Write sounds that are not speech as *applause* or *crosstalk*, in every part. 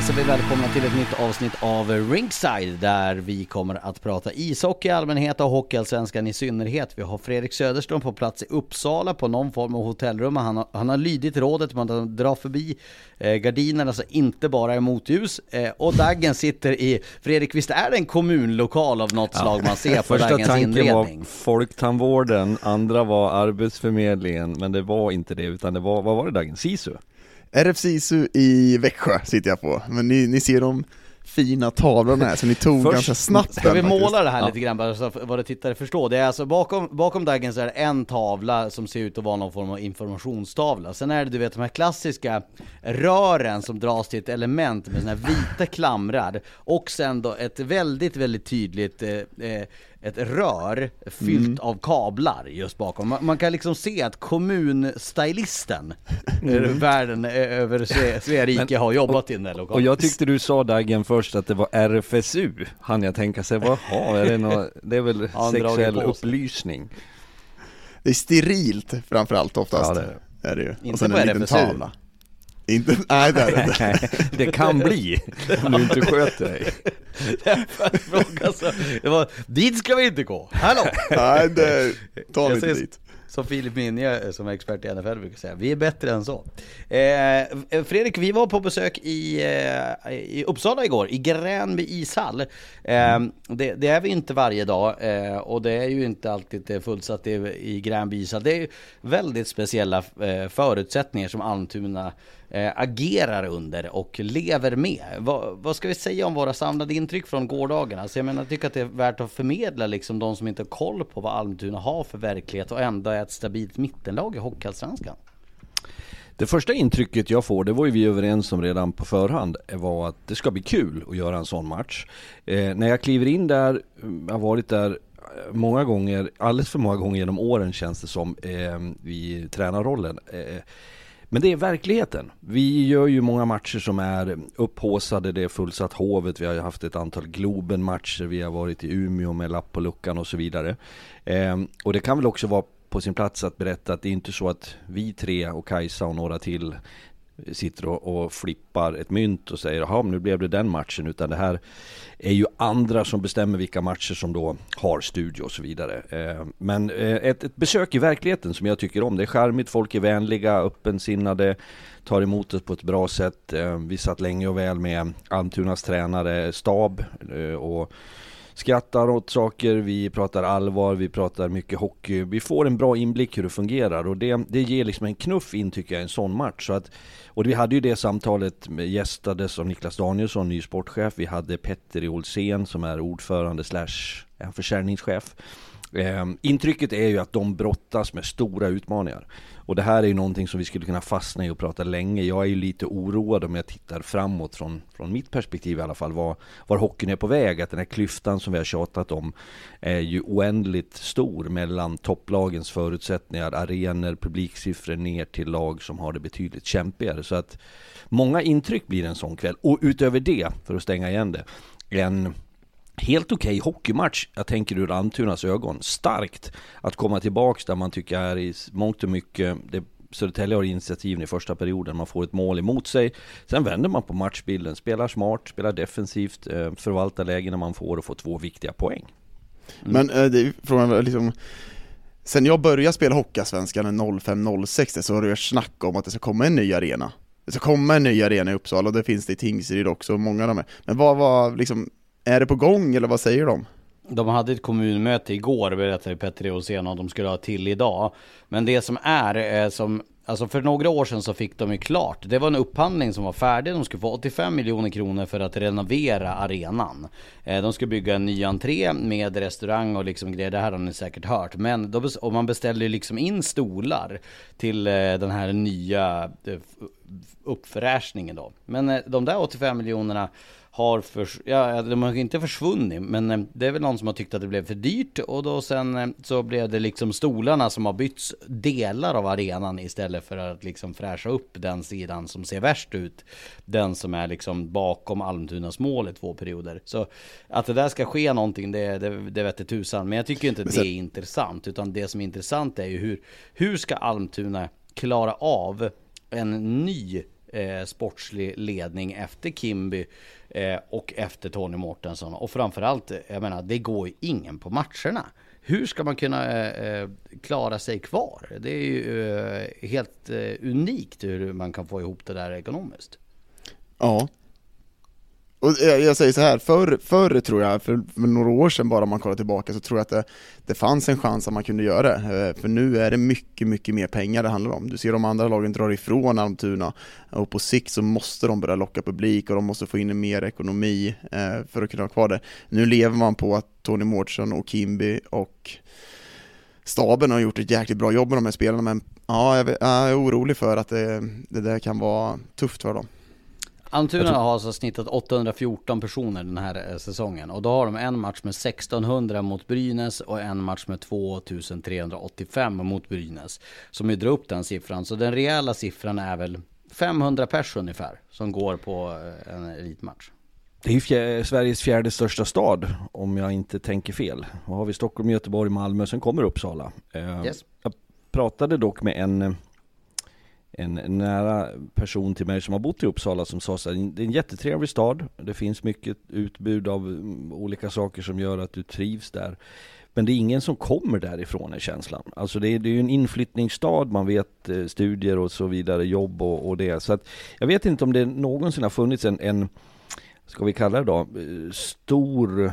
Hälsar vi välkomna till ett nytt avsnitt av Ringside där vi kommer att prata ishockey i allmänhet och hockeyallsvenskan i synnerhet. Vi har Fredrik Söderström på plats i Uppsala på någon form av hotellrum. Han har, han har lydit rådet om att dra förbi eh, gardinerna så inte bara är motljus. Eh, och Daggen sitter i, Fredrik visst är det en kommunlokal av något slag man ser på Första Daggens tanken inredning? var folktandvården, andra var arbetsförmedlingen, men det var inte det, utan det var, vad var det Dagen? SISU? RF SISU i Växjö sitter jag på, men ni, ni ser de fina tavlorna här, så ni tog Först- ganska snabbt Ska vi faktiskt. måla det här Ja. lite grann bara så våra tittare förstår? Det är alltså bakom, bakom Daggen så är det en tavla som ser ut att vara någon form av informationstavla. Sen är det du vet de här klassiska rören som dras till ett element med såna här vita klamrar. Och sen då ett väldigt, väldigt tydligt eh, eh, ett rör fyllt Mm. av kablar just bakom. Man, man kan liksom se att kommunstylisten *laughs* Mm. världen över Sve- Sverige har jobbat i den där lokalen. Och jag tyckte du sa Dagen först att det var RFSU, han jag tänka sig, jaha, är det nå, *laughs* det är väl sexuell upplysning? Det är sterilt framförallt oftast. Ja, det är det. är det ju. Inte Och sen på en liten RFSU. tavla. Inte, nej det är det inte. Det kan bli, om du inte sköter dig. Det var, dit ska vi inte gå, hallå! Nej, det tar vi inte dit. Som Filip Minje som är expert i NFL brukar säga, vi är bättre än så. Eh, Fredrik, vi var på besök i, eh, i Uppsala igår, i Gränby ishall. Eh, det, det är vi inte varje dag eh, och det är ju inte alltid eh, fullsatt i, i Gränby ishall. Det är ju väldigt speciella eh, förutsättningar som Almtuna eh, Eh, agerar under och lever med. Vad, vad ska vi säga om våra samlade intryck från gårdagen? Alltså jag menar, jag tycker att det är värt att förmedla liksom de som inte har koll på vad Almtuna har för verklighet och ändå är ett stabilt mittenlag i Hockeyallsvenskan. Det första intrycket jag får, det var ju vi överens om redan på förhand, var att det ska bli kul att göra en sån match. Eh, när jag kliver in där, mm, jag har varit där eh, många gånger, alldeles för många gånger genom åren känns det som, eh, i tränarrollen. Eh, men det är verkligheten. Vi gör ju många matcher som är upphåsade, det är fullsatt Hovet, vi har ju haft ett antal Globen-matcher, vi har varit i Umeå med lapp på luckan och så vidare. Eh, och det kan väl också vara på sin plats att berätta att det är inte så att vi tre och Kajsa och några till sitter och, och flippar ett mynt och säger jaha nu blev det den matchen utan det här är ju andra som bestämmer vilka matcher som då har studio och så vidare. Eh, men eh, ett, ett besök i verkligheten som jag tycker om. Det är charmigt, folk är vänliga, öppensinnade, tar emot det på ett bra sätt. Eh, vi satt länge och väl med Almtunas tränare stab eh, och skrattar åt saker, vi pratar allvar, vi pratar mycket hockey. Vi får en bra inblick hur det fungerar och det, det ger liksom en knuff in tycker jag, en sån match. Så att, och vi hade ju det samtalet med, gästades av Niklas Danielsson, ny sportchef. Vi hade Petter Olsen som är ordförande slash försäljningschef. Eh, intrycket är ju att de brottas med stora utmaningar. Och det här är ju någonting som vi skulle kunna fastna i och prata länge. Jag är ju lite oroad om jag tittar framåt från, från mitt perspektiv i alla fall. Var, var hockeyn är på väg. Att den här klyftan som vi har tjatat om är ju oändligt stor mellan topplagens förutsättningar, arenor, publiksiffror ner till lag som har det betydligt kämpigare. Så att många intryck blir en sån kväll. Och utöver det, för att stänga igen det, en helt okej okay hockeymatch. Jag tänker ur Almtunas ögon. Starkt att komma tillbaks där man tycker är i mångt och mycket det Södertälje har initiativen i första perioden, man får ett mål emot sig. Sen vänder man på matchbilden, spelar smart, spelar defensivt, eh, förvaltar lägena man får och får två viktiga poäng. Mm. Men äh, det är frågan eh, liksom Sen jag började spela Hockeyallsvenskan 05-06 så har det varit snack om att det ska komma en ny arena. Det ska komma en ny arena i Uppsala och det finns det i Tingsryd också, många av dem är. Men vad var liksom är det på gång eller vad säger de? De hade ett kommunmöte igår berättade Petter Åsén, och de skulle ha till idag. Men det som är, är som Alltså för några år sedan så fick de ju klart, det var en upphandling som var färdig, de skulle få 85 miljoner kronor för att renovera arenan. Eh, de skulle bygga en ny entré med restaurang och liksom grejer, det här har ni säkert hört. Men då, och man beställde liksom in stolar till eh, den här nya uppfräschningen då. Men de där 85 miljonerna har för, ja, de har inte försvunnit, men eh, det är väl någon som har tyckt att det blev för dyrt och då sen eh, så blev det liksom stolarna som har bytts delar av arenan istället för att liksom fräscha upp den sidan som ser värst ut. Den som är liksom bakom Almtunas mål i två perioder. Så att det där ska ske någonting, det, det, det vete tusan. Men jag tycker inte att det är intressant, utan det som är intressant är ju hur, hur ska Almtuna klara av en ny eh, sportslig ledning efter Kimby eh, och efter Tony Mårtensson. Och framförallt, eh, jag menar, det går ju ingen på matcherna. Hur ska man kunna eh, eh klara sig kvar? Det är ju eh, helt eh, unikt hur man kan få ihop det där ekonomiskt. Ja, och jag säger så här, förr, förr tror jag, för, för, några år sedan bara om man kollar tillbaka, så tror jag att det, det fanns en chans att man kunde göra det. Eh, för nu är det mycket, mycket mer pengar det handlar om. Du ser de andra lagen drar ifrån Almtuna och på sikt så måste de börja locka publik och de måste få in mer ekonomi eh, för att kunna ha kvar det. Nu lever man på att Tony Mårtsson och Kimby och staben har gjort ett jäkligt bra jobb med de här spelarna, men ja, jag, jag är orolig för att det, det där kan vara tufft för dem. Almtuna tror... har alltså snittat 814 personer den här eh, säsongen och då har de en match med 1600 mot Brynäs och en match med 2385 mot Brynäs. Som ju drar upp den siffran, så den reella siffran är väl 500 pers ungefär som går på eh, en elitmatch. Det är ju fjär, Sveriges fjärde största stad om jag inte tänker fel. Då har vi Stockholm, Göteborg, Malmö, sen kommer Uppsala. Eh, yes. Jag pratade dock med en en nära person till mig som har bott i Uppsala som sa så här, det är en jättetrevlig stad, det finns mycket utbud av mm, olika saker som gör att du trivs där. Men det är ingen som kommer därifrån är känslan. Alltså det är, det är ju en inflyttningsstad, man vet eh, studier och så vidare, jobb och, och, det. Så att jag vet inte om det någonsin har funnits en, en ska vi kalla det då, eh, stor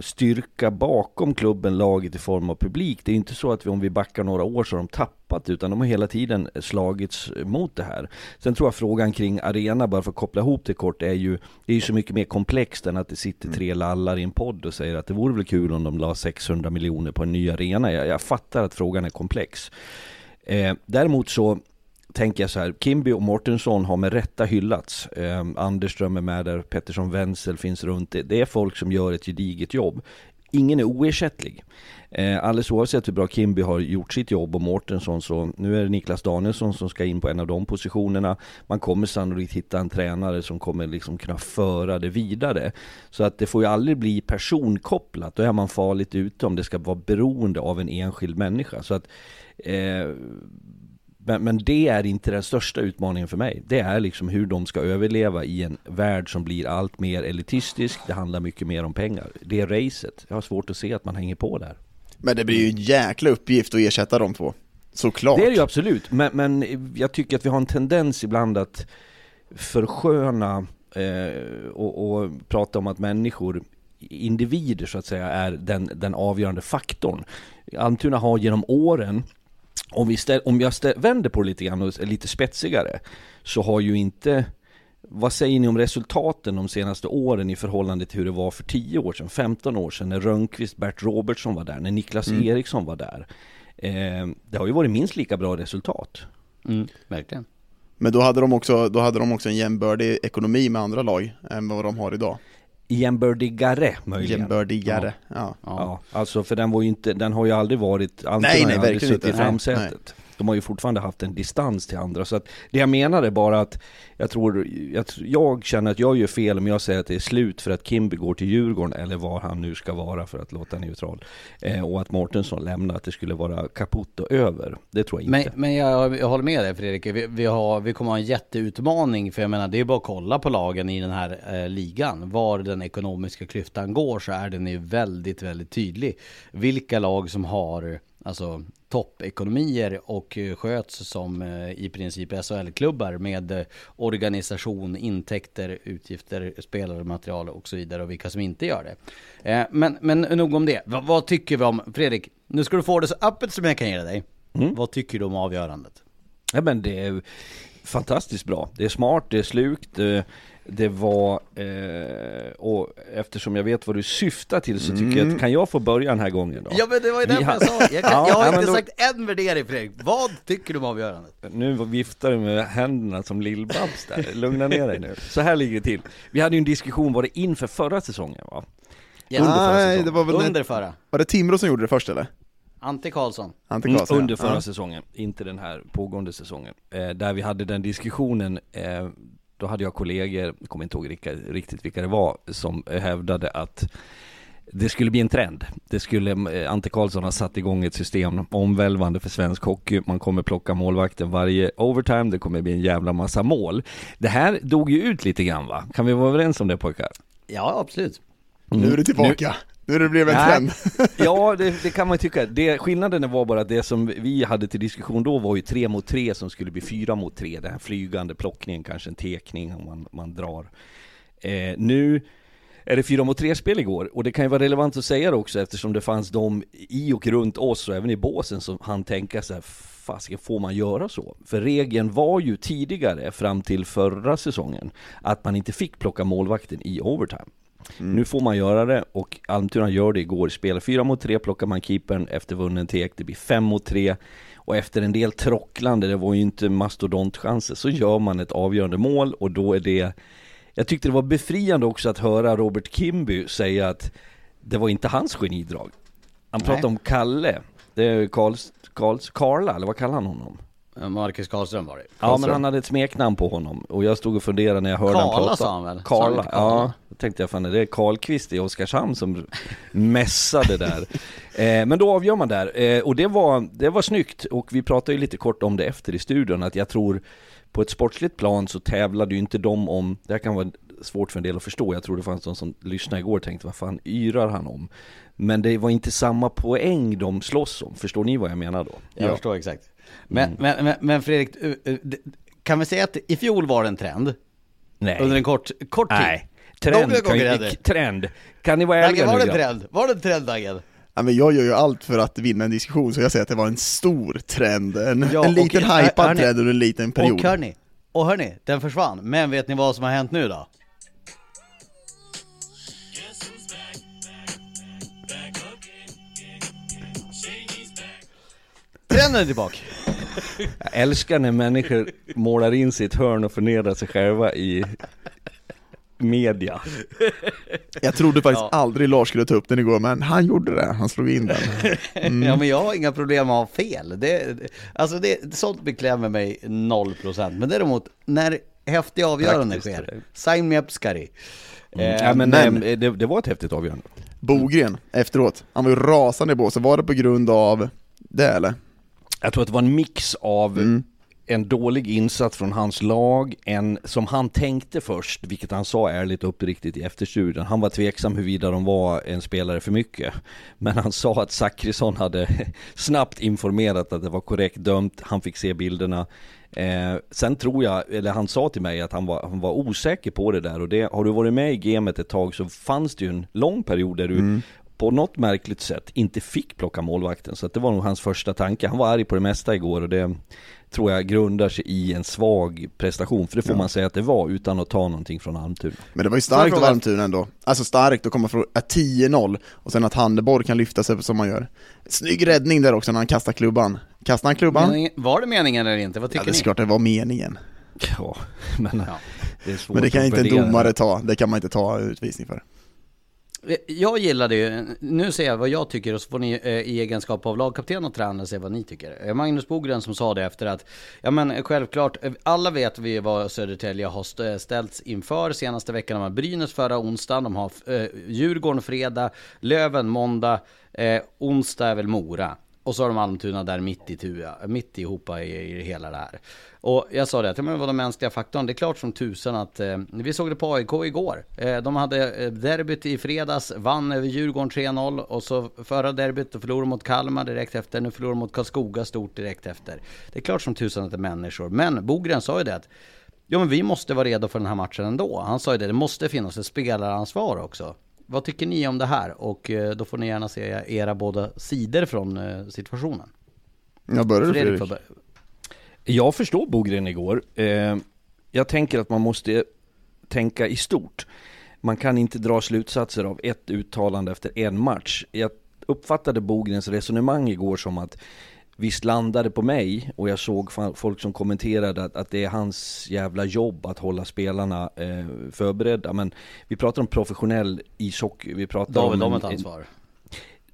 styrka bakom klubben, laget i form av publik. Det är inte så att vi, om vi backar några år så har de tappat utan de har hela tiden slagits mot det här. Sen tror jag frågan kring arena, bara för att koppla ihop det kort, är ju, det är ju så mycket mer komplext än att det sitter tre mm. lallar i en podd och säger att det vore väl kul om de la 600 miljoner på en ny arena. Jag, jag fattar att frågan är komplex. Eh, däremot så tänker jag så här, Kimby och Mortensson har med rätta hyllats. Eh, Anderström är med där, Pettersson Wenzel finns runt. Det, det är folk som gör ett gediget jobb. Ingen är oersättlig. Eh, alldeles oavsett hur bra Kimby har gjort sitt jobb och Mortensson så nu är det Niklas Danielsson som ska in på en av de positionerna. Man kommer sannolikt hitta en tränare som kommer liksom kunna föra det vidare. Så att det får ju aldrig bli personkopplat. Då är man farligt ute om det ska vara beroende av en enskild människa. Så att eh, men, men det är inte den största utmaningen för mig. Det är liksom hur de ska överleva i en värld som blir allt mer elitistisk. Det handlar mycket mer om pengar. Det är racet. Jag har svårt att se att man hänger på där. Men det blir ju en jäkla uppgift att ersätta de två. Såklart. Det är det ju absolut, men, men jag tycker att vi har en tendens ibland att försköna eh, och, och prata om att människor, individer så att säga, är den, den avgörande faktorn. Almtuna har genom åren om, vi ställ, om jag ställ, vänder på det lite grann och är lite spetsigare så har ju inte vad säger ni om resultaten de senaste åren i förhållande till hur det var för 10 år sedan, 15 år sedan när Rönnqvist, Bert Robertsson var där, när Niklas mm. Eriksson var där? Eh, det har ju varit minst lika bra resultat. Mm, verkligen. Men då hade, de också, då hade de också en jämbördig ekonomi med andra lag än vad de har idag. Jämbördigare möjligen. Jämbördigare, ja. Ja. ja. alltså för den var ju inte, den har ju aldrig varit, alltid nej, nej, aldrig suttit i framsätet de har ju fortfarande haft en distans till andra. Så att det jag menar är bara att jag tror, jag, jag känner att jag gör fel om jag säger att det är slut för att Kimby går till Djurgården eller var han nu ska vara för att låta neutral. Eh, och att Mårtensson lämnar, att det skulle vara kaputt och över. Det tror jag inte. Men, men jag, jag håller med dig Fredrik. Vi, vi, har, vi kommer ha en jätteutmaning för jag menar det är bara att kolla på lagen i den här eh, ligan. Var den ekonomiska klyftan går så är den ju väldigt, väldigt tydlig. Vilka lag som har alltså toppekonomier och eh, sköts som eh, i princip SHL-klubbar med eh, organisation, intäkter, utgifter, spelare, material och så vidare och vilka som inte gör det. Men, men nog om det. Vad, vad tycker vi om, Fredrik, nu ska du få det så öppet som jag kan ge dig. Mm. Vad tycker du om avgörandet? Ja men det är fantastiskt bra. Det är smart, det är slukt. Det var, eh, och eftersom jag vet vad du syftar till så tycker mm. jag att, kan jag få börja den här gången då? Ja men det var ju därför jag sa, jag, kan, *laughs* ja, jag har inte då... sagt en värdering Fredrik, vad tycker du om avgörandet? Nu viftar du med händerna som Lill-Babs där, lugna ner dig nu. Så här ligger det till. Vi hade ju en diskussion, var det inför förra säsongen va? Ja. Under förra Nej, det var väl Under förra Var det Timrå som gjorde det först eller? Ante Karlsson. Ante Karlsson mm, Under förra ja. säsongen, inte den här pågående säsongen. Eh, där vi hade den diskussionen eh, då hade jag kollegor, jag kommer inte ihåg riktigt vilka det var, som hävdade att det skulle bli en trend. Det skulle, eh, Ante Karlsson har satt igång ett system omvälvande för svensk hockey. Man kommer plocka målvakten varje overtime, det kommer bli en jävla massa mål. Det här dog ju ut lite grann va? Kan vi vara överens om det pojkar? Ja, absolut. Mm. Nu är det tillbaka. Nu, det blev en Nej. trend. ja, *laughs* det, det, kan man tycka. Det, skillnaden var bara att det som vi hade till diskussion då var ju tre mot tre som skulle bli fyra mot tre. Den här flygande plockningen, kanske en tekning om man, man drar. Eh, nu är det fyra mot tre spel igår och det kan ju vara relevant att säga det också eftersom det fanns de i och runt oss och även i båsen som han tänka så här fasiken får man göra så? För regeln var ju tidigare fram till förra säsongen att man inte fick plocka målvakten i overtime. Mm. Nu får man göra det och Almtuna gör det igår. Spelar 4 mot 3 plockar man keepern efter vunnen tek. Det blir 5 mot 3. Och efter en del trocklande, det var ju inte mastodonttchanser, så gör man ett avgörande mål och då är det Jag tyckte det var befriande också att höra Robert Kimby säga att det var inte hans genidrag. Han pratade om Kalle, det är Karls, Karls, Karla, eller vad kallar han honom? Marcus Karlström var det. Ja men han hade ett smeknamn på honom. Och jag stod och funderade när jag hörde Karla, han prata sa han väl? Karla, ja. Då tänkte jag fan är det Karlqvist i Oskarshamn som mässade där? *laughs* Eh, Men då avgör man där. Eh, och det var, det var snyggt. Och vi pratade ju lite kort om det efter i studion att jag tror på ett sportsligt plan så tävlade ju inte de om, det här kan vara svårt för en del att förstå, jag tror det fanns de som lyssnade igår och tänkte vad fan yrar han om? Men det var inte samma poäng de slåss om, förstår ni vad jag menar då? Jag ja. förstår exakt men, mm. men, men, men, Fredrik, kan vi säga att i fjol var det en trend? Nej. Under en kort, kort tid? Nej. Trend, kan, ju, trend. Kan ni vara ärliga nu var det en trend? Var det en trend Daggen? Ja, men jag gör ju allt för att vinna en diskussion, så jag säger att det var en stor trend, en, ja, en liten och, hypad trend under en liten period. Och hörni, och hörni, den försvann, men vet ni vad som har hänt nu då? Trenden är tillbaka! Jag älskar när människor målar in sitt hörn och förnedrar sig själva i media. Jag trodde faktiskt ja. aldrig Lars skulle ta upp den igår, men han gjorde det. Han slog in den. Mm. ja, men jag har inga problem med att ha fel. Det, alltså det, sånt beklämmer mig noll procent. Men däremot, när häftiga avgöranden sker, sign me up Skari. Mm. Eh, ja, men, men eh, det, det, var ett häftigt avgörande. Bogren, efteråt, han var ju rasande i båset. Var det på grund av det eller? Jag tror att det var en mix av, mm. en dålig insats från hans lag, en som han tänkte först, vilket han sa ärligt och uppriktigt i efterstudien. Han var tveksam huruvida de var en spelare för mycket. Men han sa att Zachrisson hade *laughs* snabbt informerat att det var korrekt dömt, han fick se bilderna. Eh, sen tror jag, eller han sa till mig att han var, han var osäker på det där och det, har du varit med i gamet ett tag så fanns det ju en lång period där du mm. På något märkligt sätt inte fick plocka målvakten. Så att det var nog hans första tanke. Han var arg på det mesta igår och det tror jag grundar sig i en svag prestation. För det får ja. man säga att det var utan att ta någonting från Almtuna. Men det var ju starkt av Almtuna ändå. Alltså starkt att komma från 10-0 och sen att Handeborg kan lyfta sig som man gör. Snygg räddning där också när han kastar klubban. Kastade han klubban? Men, var det meningen eller inte? Vad tycker ja, det är klart det var meningen. Ja, *laughs* men ja. det är svårt Men det kan inte en domare ta, det kan man inte ta utvisning för. Eh, jag gillade ju, nu ser jag vad jag tycker och så får ni eh, i egenskap av lagkapten och tränare se vad ni tycker. Eh, Magnus Bogren som sa det efter att, ja men eh, självklart, alla vet vi vad Södertälje har ställts inför senaste veckan. De har Brynäs förra onsdagen, de har eh, Djurgården fredag, Löven måndag, eh, onsdag är väl Mora. Och så har de Almtuna där mitt i tua, mitt ihopa i, i hela det här. Och jag sa det, att det var den mänskliga faktorn. Det är klart som tusan att eh, vi såg det på AIK igår. Eh, de hade eh, derbyt i fredags, vann över Djurgården 3-0 och så förra derbyt förlorade mot Kalmar direkt efter. Nu förlorade mot Karlskoga stort direkt efter. Det är klart som tusan att det är människor. Men Bogren sa ju det att Ja men vi måste vara redo för den här matchen ändå. Han sa ju det, det måste finnas ett spelaransvar också. Vad tycker ni om det här? Och eh, då får ni gärna se era båda sidor från eh, situationen. Jag börjar Fredrik? Fredrik? Jag förstår Bogren igår. Eh, jag tänker att man måste tänka i stort. Man kan inte dra slutsatser av ett uttalande efter en match. Jag uppfattade Bogrens resonemang igår som att visst landade på mig och jag såg folk som kommenterade att, att det är hans jävla jobb att hålla spelarna eh, förberedda. Men vi pratar om professionell ishockey, vi pratar David, om... David ett ansvar.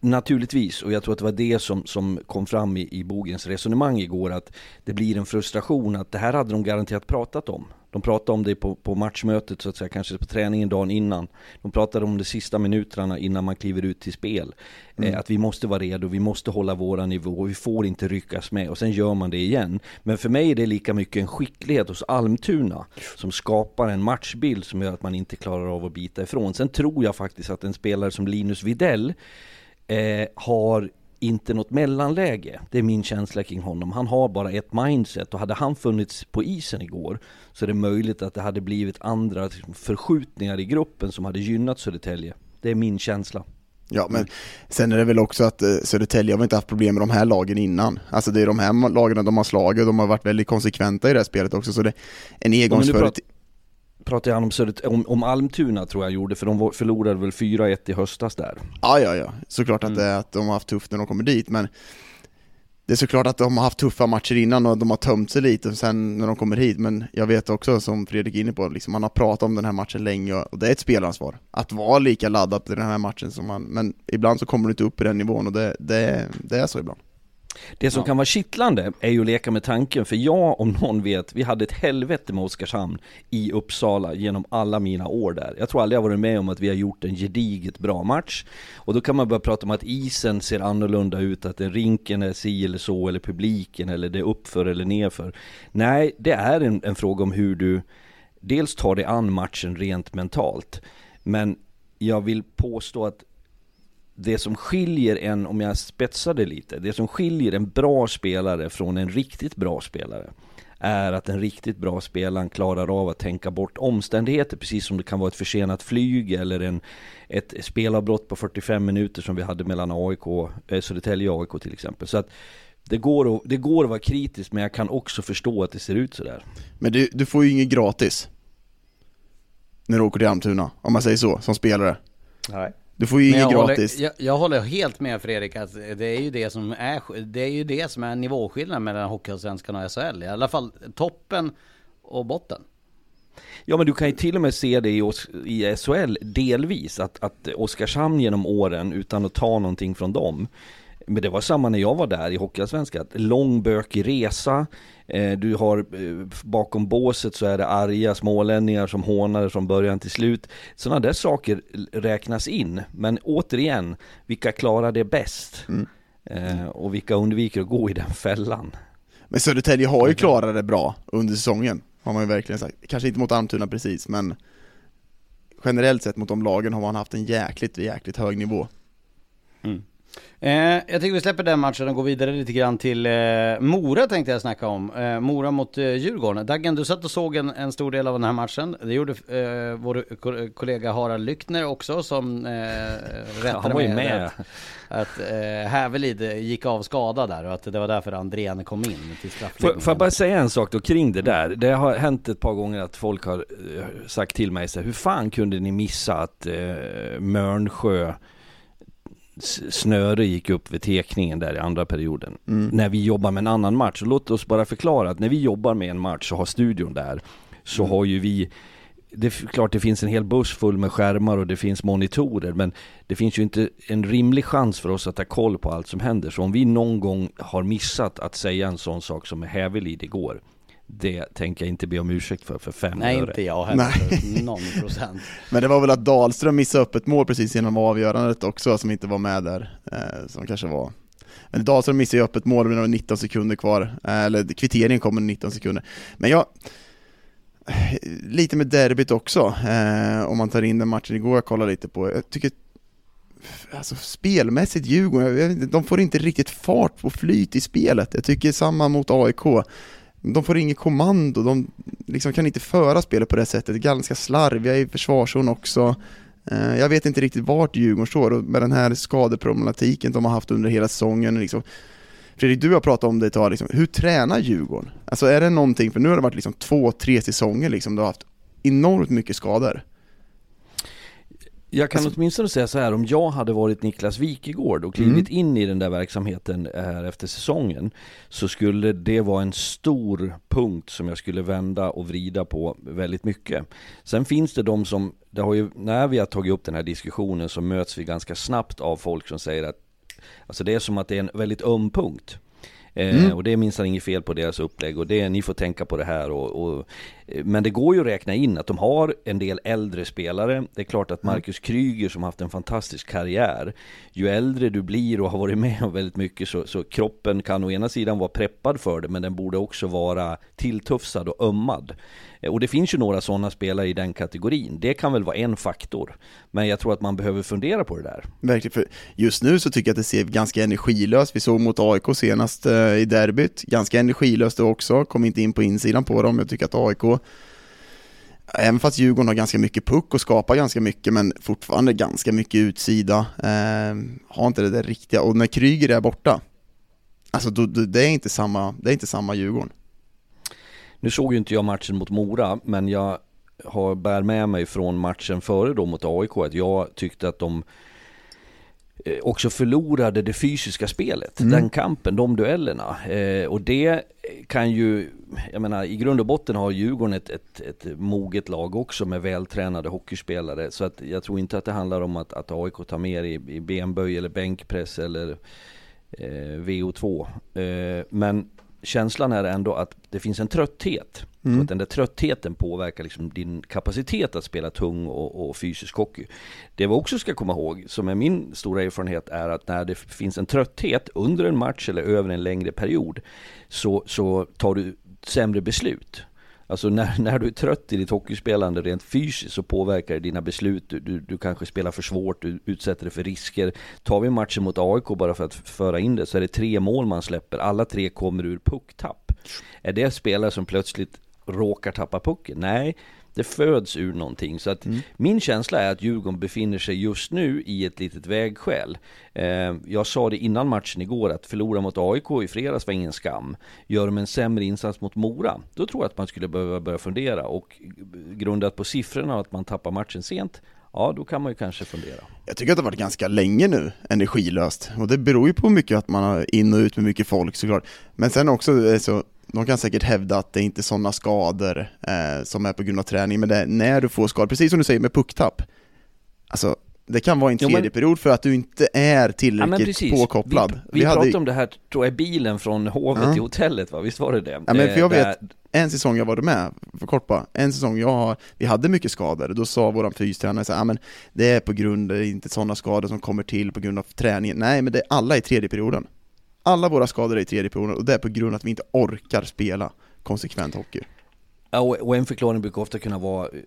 Naturligtvis, och jag tror att det var det som, som kom fram i, i Bogens resonemang igår, att det blir en frustration att det här hade de garanterat pratat om. De pratade om det på, på matchmötet så att säga, kanske på träningen dagen innan. De pratade om de sista minuterna innan man kliver ut till spel. Mm. Eh, att vi måste vara redo, vi måste hålla våra nivå, vi får inte ryckas med. Och sen gör man det igen. Men för mig är det lika mycket en skicklighet hos Almtuna som skapar en matchbild som gör att man inte klarar av att bita ifrån. Sen tror jag faktiskt att en spelare som Linus Videll eh, har inte något mellanläge. Det är min känsla kring honom. Han har bara ett mindset och hade han funnits på isen igår så är det möjligt att det hade blivit andra liksom, förskjutningar i gruppen som hade gynnat Södertälje. Det är min känsla. Ja, men sen är det väl också att eh, Södertälje har inte haft problem med de här lagen innan. Alltså det är de här lagen de har slagit och de har varit väldigt konsekventa i det här spelet också, så det är en engångsföreteelse pratar han om, Södert, om, om Almtuna tror jag gjorde, för de förlorade väl 4-1 i höstas där. Ja, ja, ja. Såklart att, mm. det, att de har haft tufft när de kommer dit, men det är såklart att de har haft tuffa matcher innan och de har tömt sig lite sen när de kommer hit, men jag vet också som Fredrik är inne på, liksom, man har pratat om den här matchen länge och det är ett spelansvar. Att vara lika laddad i den här matchen som man, men ibland så kommer du inte upp i den nivån och det, det, det är så ibland. Det som ja. kan vara kittlande är ju att leka med tanken, för jag om någon vet, vi hade ett helvete med Oskarshamn i Uppsala genom alla mina år där. Jag tror aldrig jag varit med om att vi har gjort en gediget bra match. Och då kan man börja prata om att isen ser annorlunda ut, att den rinken är si eller så, eller publiken, eller det är uppför eller nerför. Nej, det är en, en fråga om hur du dels tar dig an matchen rent mentalt, men jag vill påstå att det som skiljer en, om jag spetsar det lite, det som skiljer en bra spelare från en riktigt bra spelare är att den riktigt bra spelaren klarar av att tänka bort omständigheter, precis som det kan vara ett försenat flyg eller en, ett spelavbrott på 45 minuter som vi hade mellan AIK, eh, Södertälje och AIK till exempel. Så att det går, att, det går att vara kritisk, men jag kan också förstå att det ser ut sådär. Men du, du får ju inget gratis när du åker till Almtuna, om man säger så, som spelare. Nej. Du får ju inget gratis. Håller, jag, jag, håller helt med Fredrik att det är ju det som är, det är ju det som är nivåskillnaden mellan Hockeyallsvenskan och SHL. I alla fall toppen och botten. Ja men du kan ju till och med se det i, i SHL delvis, att, att Oskarshamn genom åren, utan att ta någonting från dem, men det var samma när jag var där i Hockeyallsvenskan. Lång bökig resa. Eh, du har eh, bakom båset så är det arga smålänningar som hånar från början till slut. Sådana där saker räknas in. Men återigen, vilka klarar det bäst? Mm. Eh, och vilka undviker att gå i den fällan? Men Södertälje har ju klarat det bra under säsongen, har man ju verkligen sagt. Kanske inte mot Almtuna precis, men generellt sett mot de lagen har man haft en jäkligt, jäkligt hög nivå. Mm. Eh, jag tycker vi släpper den matchen och går vidare lite grann till eh, Mora tänkte jag snacka om. Eh, Mora mot eh, Djurgården. Daggen, du satt och såg en, en stor del av den här matchen. Det gjorde eh, vår kollega Harald Lyckner också som eh, rättade Han var ju med. Att, att eh, Hävelid gick av skada där och att det var därför Andrén kom in till straffläggningen. Får jag bara säga en sak då kring det där? Det har hänt ett par gånger att folk har eh, sagt till mig så här, hur fan kunde ni missa att eh, Mörnsjö snöre gick upp vid tekningen där i andra perioden. Mm. När vi jobbar med en annan match. låt oss bara förklara att när vi jobbar med en match och har studion där så mm. har ju vi det är klart det finns en hel buss full med skärmar och det finns monitorer men det finns ju inte en rimlig chans för oss att ha koll på allt som händer. Så om vi någon gång har missat att säga en sån sak som Hävelid igår det tänker jag inte be om ursäkt för, för fem Nej, öre. inte jag heller, någon procent. *laughs* Men det var väl att Dahlström missade upp ett mål precis innan avgörandet också, som inte var med där, eh, som kanske var men Dahlström missade ju upp ett mål med 19 sekunder kvar, eh, eller kvitteringen kommer 19 sekunder. Men jag, lite med derbyt också, eh, om man tar in den matchen igår jag kollade lite på, jag tycker Alltså spelmässigt Djurgården, de får inte riktigt fart på flyt i spelet. Jag tycker samma mot AIK de får inget kommando, de liksom kan inte föra spelet på det sättet, ganska slarviga i försvarszon också. Eh, jag vet inte riktigt vart Djurgården står med den här skadeproblematiken de har haft under hela säsongen. Liksom. Fredrik, du har pratat om det ett tag, liksom. hur tränar Djurgården? Alltså är det någonting, för nu har det varit liksom två, tre säsonger liksom, du har haft enormt mycket skador. Jag kan alltså, åtminstone säga så här, om jag hade varit Niklas Wikegård och klivit mm. in i den där verksamheten här efter säsongen Så skulle det vara en stor punkt som jag skulle vända och vrida på väldigt mycket Sen finns det de som, det har ju, när vi har tagit upp den här diskussionen så möts vi ganska snabbt av folk som säger att Alltså det är som att det är en väldigt öm punkt Eh, mm. och det är minsann inget fel på deras upplägg och det, ni får tänka på det här. Och, och, eh, men det går ju att räkna in att de har en del äldre spelare. Det är klart att mm. Marcus Kryger som haft en fantastisk karriär, ju äldre du blir och har varit med om väldigt mycket så, så kroppen kan å ena sidan vara preppad för det, men den borde också vara tilltufsad och ömmad. Eh, och det finns ju några sådana spelare i den kategorin. Det kan väl vara en faktor. Men jag tror att man behöver fundera på det där. Verkligen, för just nu så tycker jag att det ser ganska energilöst. Vi såg mot AIK senast eh, i derbyt. Ganska energilöst det också. Kom inte in på insidan på dem. Jag tycker att AIK Även fast Djurgården har ganska mycket puck och skapar ganska mycket men fortfarande ganska mycket utsida. Eh, har inte det där riktiga, och när Kryger är borta, alltså då, då, det, är inte samma, det är inte samma Djurgården. Nu såg ju inte jag matchen mot Mora, men jag har bär med mig från matchen före då mot AIK att jag tyckte att de också förlorade det fysiska spelet, mm. den kampen, de duellerna. Eh, och det kan ju, jag menar i grund och botten har Djurgården ett, ett, ett moget lag också med vältränade hockeyspelare. Så att jag tror inte att det handlar om att, att AIK tar mer i, i benböj eller bänkpress eller eh, VO2. Eh, men känslan är ändå att det finns en trötthet. Mm. Så att den där tröttheten påverkar liksom din kapacitet att spela tung och, och, fysisk hockey. Det vi också ska komma ihåg, som är min stora erfarenhet, är att när det finns en trötthet under en match eller över en längre period, så, så tar du sämre beslut. Alltså när, när du är trött i ditt hockeyspelande rent fysiskt så påverkar det dina beslut. Du, du, du, kanske spelar för svårt, du utsätter dig för risker. Tar vi matchen mot AIK bara för att föra in det så är det tre mål man släpper. Alla tre kommer ur pucktapp. Är det spelare som plötsligt råkar tappa pucken? Nej, det föds ur någonting. Så att mm. min känsla är att Djurgården befinner sig just nu i ett litet vägskäl. Eh, jag sa det innan matchen igår att förlora mot AIK i fredags var ingen skam. Gör de en sämre insats mot Mora, då tror jag att man skulle behöva börja fundera. Och grundat på siffrorna att man tappar matchen sent, Ja, då kan man ju kanske fundera. Jag tycker att det har varit ganska länge nu energilöst och det beror ju på mycket att man har in och ut med mycket folk såklart. Men sen också så de kan säkert hävda att det inte är sådana skador eh, som är på grund av träning, men det är när du får skador, precis som du säger med pucktapp. Alltså, det kan vara en tredje jo, men... period för att du inte är tillräckligt ja, påkopplad. Vi, vi, vi pratade om det här, tror jag, bilen från hovet ja. till hotellet va? Visst var det det? Ja, men för jag vet, en säsong jag var med, för kort bara, en säsong jag har, vi hade mycket skador, då sa våran fystränare så ja men det är på grund, det är inte sådana skador som kommer till på grund av träningen. Nej, men det är alla i tredje perioden. Alla våra skador är i tredje perioden och det är på grund av att vi inte orkar spela konsekvent hockey. Ja, och- en förklaring brukar ofta kunna vara, eh,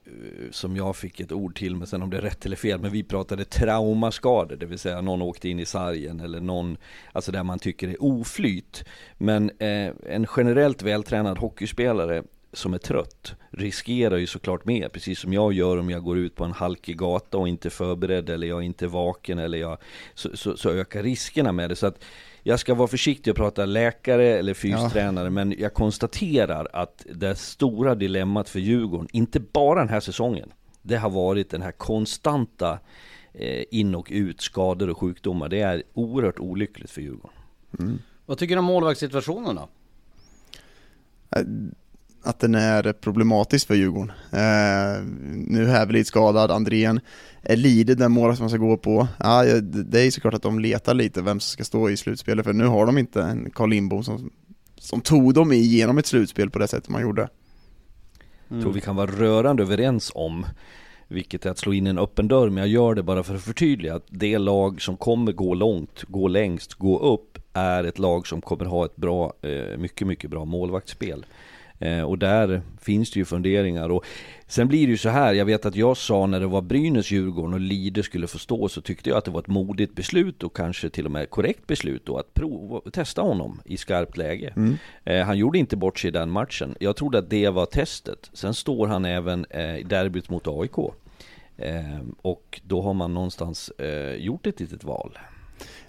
som jag fick ett ord till, men sen om det är rätt eller fel, men vi pratade traumaskador, det vill säga någon åkte in i sargen eller någon, alltså där man tycker det är oflyt. Men eh, en generellt vältränad hockeyspelare som är trött riskerar ju såklart mer, precis som jag gör om jag går ut på en halkig gata och inte är förberedd eller jag är inte vaken eller jag, så, så, så ökar riskerna med det. Så att jag ska vara försiktig och prata läkare eller fystränare, men jag konstaterar att det stora dilemmat för Djurgården, inte bara den här säsongen, det har varit den här konstanta eh, in och ut, skador och sjukdomar. Det är oerhört olyckligt för Djurgården. Vad tycker du om målvaktssituationen då? Att den är problematisk för Djurgården. Eh, nu är Hävelid skadad, Andrén är Lide den mål som man ska gå på. Ja, det är ju såklart att de letar lite vem som ska stå i slutspelet, för nu har de inte en Carl Lindbom som, som tog dem igenom ett slutspel på det sättet man gjorde. Jag tror vi kan vara rörande överens om vilket är att slå in en öppen dörr, men jag gör det bara för att förtydliga att det lag som kommer gå långt, gå längst, gå upp är ett lag som kommer ha ett bra, eh, mycket, mycket bra målvaktsspel. Eh, och där finns det ju funderingar och sen blir det ju så här, jag vet att jag sa när det var Brynäs, Djurgården och Lide skulle få stå så tyckte jag att det var ett modigt beslut och kanske till och med korrekt beslut då att prova, testa honom i skarpt läge. Eh, han gjorde inte bort sig i den matchen. Jag trodde att det var testet. Sen står han även eh, i derbyt mot AIK. Eh, och då har man någonstans eh, gjort ett litet val.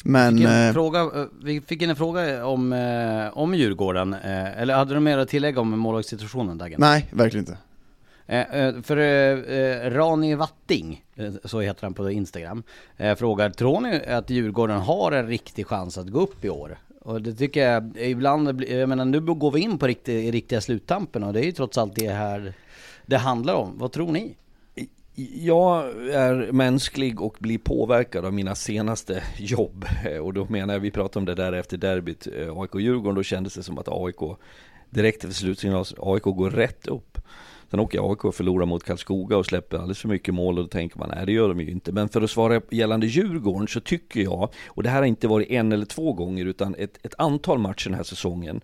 Men Fick en eh, fråga, eh, vi fick in en fråga om, eh, om Djurgården, eh, eller hade du mer att tillägga om målvaktssituationen Dagen? nej, verkligen inte. För Rani Watting, så heter han på Instagram, frågar Tror ni att Djurgården har en riktig chans att gå upp i år? Och det tycker jag ibland, jag menar nu går vi in på riktig, riktiga sluttampen och det är ju trots allt det här det handlar om. Vad tror ni? Jag är mänsklig och blir påverkad av mina senaste jobb. Eh, och då menar jag, vi pratade om det där efter derbyt eh, AIK-Djurgården, då kändes det som att AIK direkt efter slutsignalen, AIK går rätt upp. Sen åker AIK och förlorar mot Karlskoga och släpper alldeles för mycket mål och då tänker man nej det gör de ju inte. Men för att svara gällande Djurgården så tycker jag, och det här har inte varit en eller två gånger utan ett, ett antal matcher den här säsongen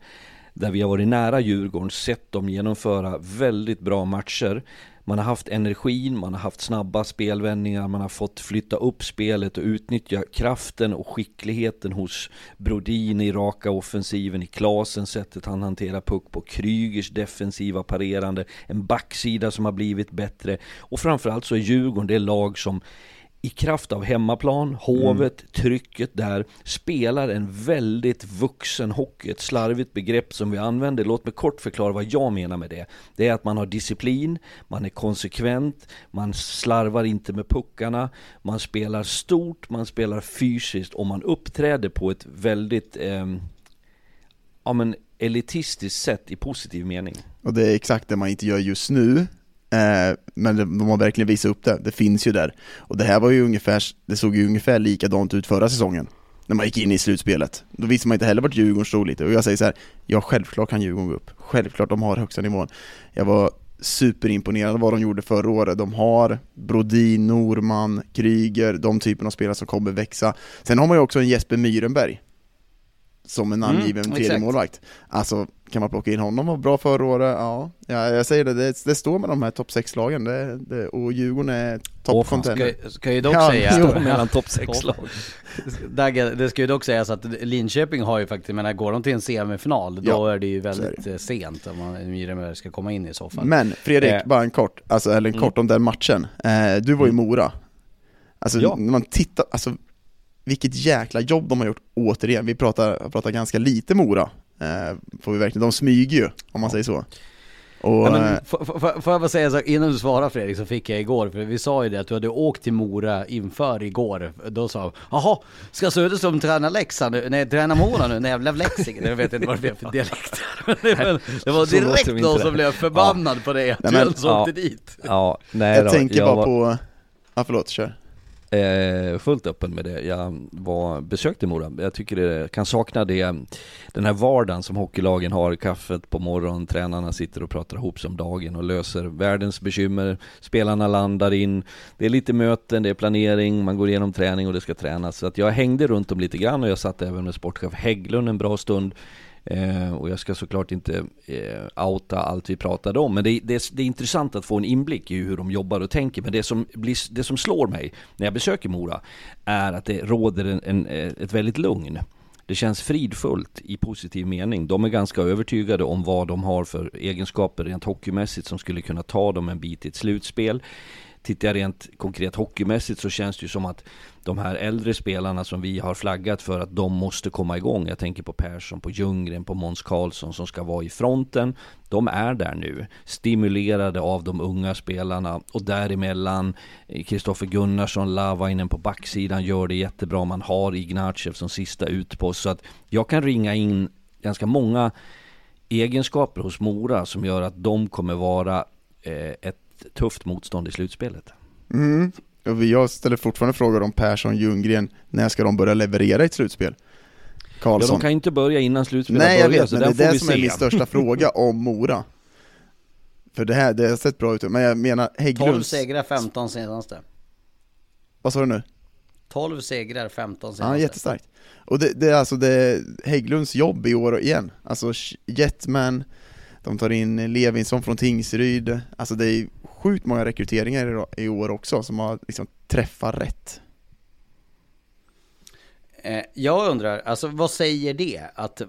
där vi har varit nära Djurgården, sett dem genomföra väldigt bra matcher. Man har haft energin, man har haft snabba spelvändningar, man har fått flytta upp spelet och utnyttja kraften och skickligheten hos Brodin i raka offensiven, i Klasen sättet han hanterar puck på, Krygers defensiva parerande, en backsida som har blivit bättre. Och framförallt så är Djurgården det lag som i kraft av hemmaplan, hovet, trycket där, spelar en väldigt vuxen hockey. Ett slarvigt begrepp som vi använder. Låt mig kort förklara vad jag menar med det. Det är att man har disciplin, man är konsekvent, man slarvar inte med puckarna, man spelar stort, man spelar fysiskt och man uppträder på ett väldigt ehm, ja, men elitistiskt sätt i positiv mening. Och det är exakt det man inte gör just nu. Eh, men de har verkligen visat upp det, det finns ju där. Och det här var ju ungefär, det såg ju ungefär likadant ut förra säsongen. När man gick in i slutspelet. Då visste man inte heller vart Djurgården stod lite. Och jag säger så här, ja självklart kan Djurgården gå upp. Självklart de har högsta nivån. Jag var superimponerad av vad de gjorde förra året. De har Brodin, Norman, Kryger, de typen av spelare som kommer växa. Sen har man ju också en Jesper Myrenberg. Som en angiven Mm, tredje exakt. målvakt. Alltså, kan man plocka in honom var bra förra året, ja. ja jag säger det, det, det står med de här topp 6-lagen, det, det, och Djurgården är top Åh, fan, contender. Ska, ska ju dock Ja, säga... Står mellan topp 6-lag. Dagge, det ska ju dock sägas att Linköping har ju faktiskt, menar går de till en semifinal då Ja, är det ju väldigt eh, sent om man ska komma in i så fall. Men Fredrik, Eh. bara en kort, alltså, eller en kort om den matchen. Eh, du var i Mora. Alltså Ja. när man tittar, alltså vilket jäkla jobb de har gjort återigen. Vi pratar, pratar ganska lite Mora, eh, får vi verkligen, de smyger ju om man säger så. Och, Ja, men, eh, får jag bara säga så, innan du svarar Fredrik så fick jag igår, för vi sa ju det att du hade åkt till Mora inför igår. Då sa jag, jaha, ska Söderström träna Leksand nu? Nej, träna Mora nu? Nej, jävla Leksingen. Jag vet inte vad det är för dialekt. *laughs* Det, var- direkt någon som blev förbannad på det, att Nej, du men- ens ja. åkte dit. Ja, nej jag då, tänker jag bara var- på, ja förlåt, kör. Eh, fullt öppen med det. Jag var, besökte Mora. Jag tycker det kan sakna det, den här vardagen som hockeylagen har. Kaffet på morgonen, tränarna sitter och pratar ihop sig om dagen och löser världens bekymmer. Spelarna landar in. Det är lite möten, det är planering, man går igenom träning och det ska tränas. Så att jag hängde runt om lite grann och jag satt även med sportchef Hägglund en bra stund. Eh, och jag ska såklart inte eh, outa allt vi pratade om, men det, det, det, är intressant att få en inblick i hur de jobbar och tänker. Men det som, blir, det som slår mig när jag besöker Mora är att det råder en, en, eh, ett väldigt lugn. Det känns fridfullt i positiv mening. De är ganska övertygade om vad de har för egenskaper rent hockeymässigt som skulle kunna ta dem en bit i ett slutspel. Tittar jag rent konkret hockeymässigt så känns det ju som att de här äldre spelarna som vi har flaggat för att de måste komma igång. Jag tänker på Persson, på Ljunggren, på Måns Karlsson som ska vara i fronten. De är där nu, stimulerade av de unga spelarna och däremellan eh, Kristoffer Gunnarsson, Lavainen på backsidan gör det jättebra. Man har Ignatjev som sista utpost så att jag kan ringa in ganska många egenskaper hos Mora som gör att de kommer vara eh, ett tufft motstånd i slutspelet. Mm. Och jag ställer fortfarande frågor om Persson, Ljunggren, när ska de börja leverera i ett slutspel? Karlsson. Ja, de kan inte börja innan slutspelet Nej, jag börjar, vet, men det är det som se. är min största fråga *laughs* om Mora. För det här, det har sett bra ut, men jag menar Hägglunds... 12 segrar, 15 senaste. Vad sa du nu? 12 segrar, 15 senaste. Ja, jättestarkt. Och det, det är alltså det Hägglunds jobb i år igen. Alltså Jetman, de tar in Levinsson från Tingsryd, alltså det är sjukt många rekryteringar i år också som har liksom träffat rätt. Eh, jag undrar, alltså vad säger det? Att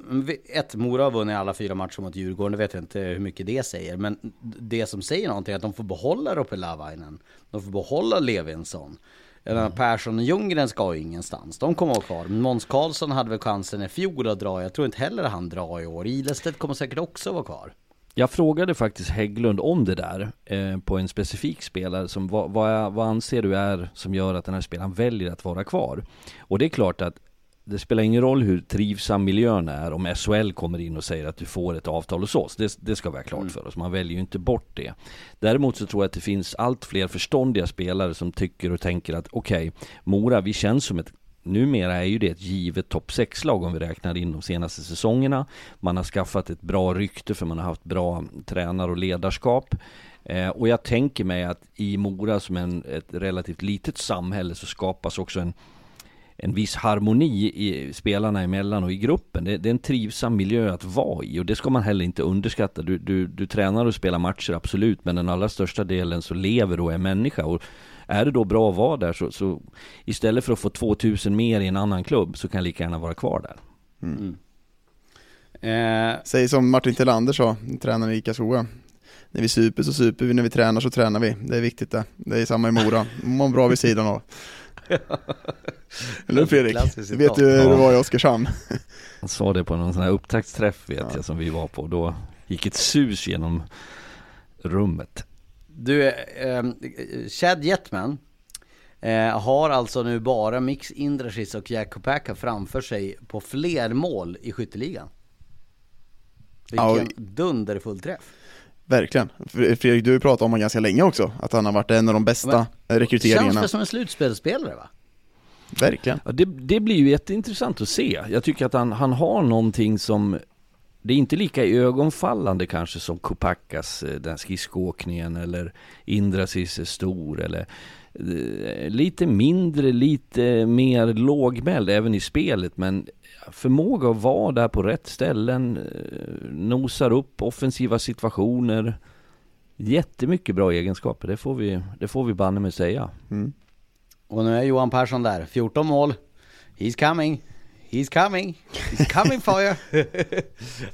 ett, Mora har vunnit alla fyra matcher mot Djurgården, det vet jag inte hur mycket det säger. Men det som säger någonting är att de får behålla Roppe Lavainen. De får behålla Levinsson. Mm. Persson och Ljunggren ska ju ingenstans, de kommer att vara kvar. Måns Karlsson hade väl chansen i fjol att dra, jag tror inte heller han drar i år. Ilestedt kommer säkert också vara kvar. Jag frågade faktiskt Hägglund om det där eh, på en specifik spelare som vad, vad, vad anser du är som gör att den här spelaren väljer att vara kvar? Och det är klart att det spelar ingen roll hur trivsam miljön är om SHL kommer in och säger att du får ett avtal hos oss. Det, det ska vi ha klart mm. för oss. Man väljer ju inte bort det. Däremot så tror jag att det finns allt fler förståndiga spelare som tycker och tänker att okej, okay, Mora, vi känns som ett numera är ju det ett givet topp 6-lag om vi räknar in de senaste säsongerna. Man har skaffat ett bra rykte för man har haft bra tränare och ledarskap. Eh, och jag tänker mig att i Mora som en, ett relativt litet samhälle så skapas också en, en viss harmoni i spelarna emellan och i gruppen. Det, det, är en trivsam miljö att vara i och det ska man heller inte underskatta. Du, du, du tränar och spelar matcher, absolut, men den allra största delen så lever och är människa. Och är det då bra att vara där så, så istället för att få 2000 mer i en annan klubb så kan jag lika gärna vara kvar där. Mm. Mm. Eh. Säg som Martin Tillander sa, tränaren i ICA Skoga. När vi super så super vi, när vi tränar så tränar vi. Det är viktigt det. Det är samma i Mora. Mår bra vid sidan av. Eller Fredrik? Vet du hur det var i Oskarshamn? Han sa det på någon sån här upptaktsträff vet ja. jag som vi var på. Då gick ett sus genom rummet. Du, eh, Chad Jetman eh, har alltså nu bara Mix Indrashis och Jack Kopaka framför sig på fler mål i skytteligan. Vilken ja, dunderfull träff. Verkligen. Fredrik, du har pratat om honom ganska länge också, att han har varit en av de bästa Men, rekryteringarna. Känns det som en slutspelsspelare va? Verkligen. Ja, det, det, blir ju jätteintressant att se. Jag tycker att han, han har någonting som det är inte lika ögonfallande kanske som Kopakas, eh, den skridskoåkningen eller Indrasis är stor eller eh, lite mindre, lite mer lågmäld även i spelet men förmåga att vara där på rätt ställen, eh, nosar upp offensiva situationer. Jättemycket bra egenskaper, det får vi, det får vi banne med säga. Mm. Och nu är Johan Persson där, 14 mål. He's coming. He's coming, he's coming for you. *laughs*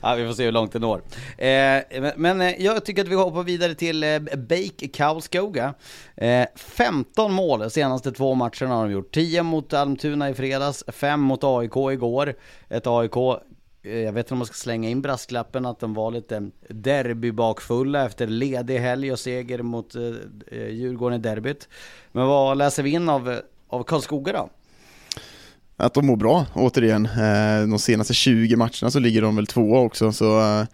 ja, vi får se hur långt det når. Eh, men eh, jag tycker att vi hoppar vidare till eh, Bake Karlskoga. Eh, 15 mål de senaste två matcherna har de gjort. 10 mot Almtuna i fredags, 5 mot AIK igår. Ett AIK eh, jag vet inte om man ska slänga in brasklappen att de var lite derbybakfulla efter ledig helg och seger mot eh, eh, Djurgården i derbyt. Men vad läser vi in av, eh, av Karlskoga då? Att de mår bra, återigen. Eh, de senaste 20 matcherna så ligger de väl tvåa också, så eh,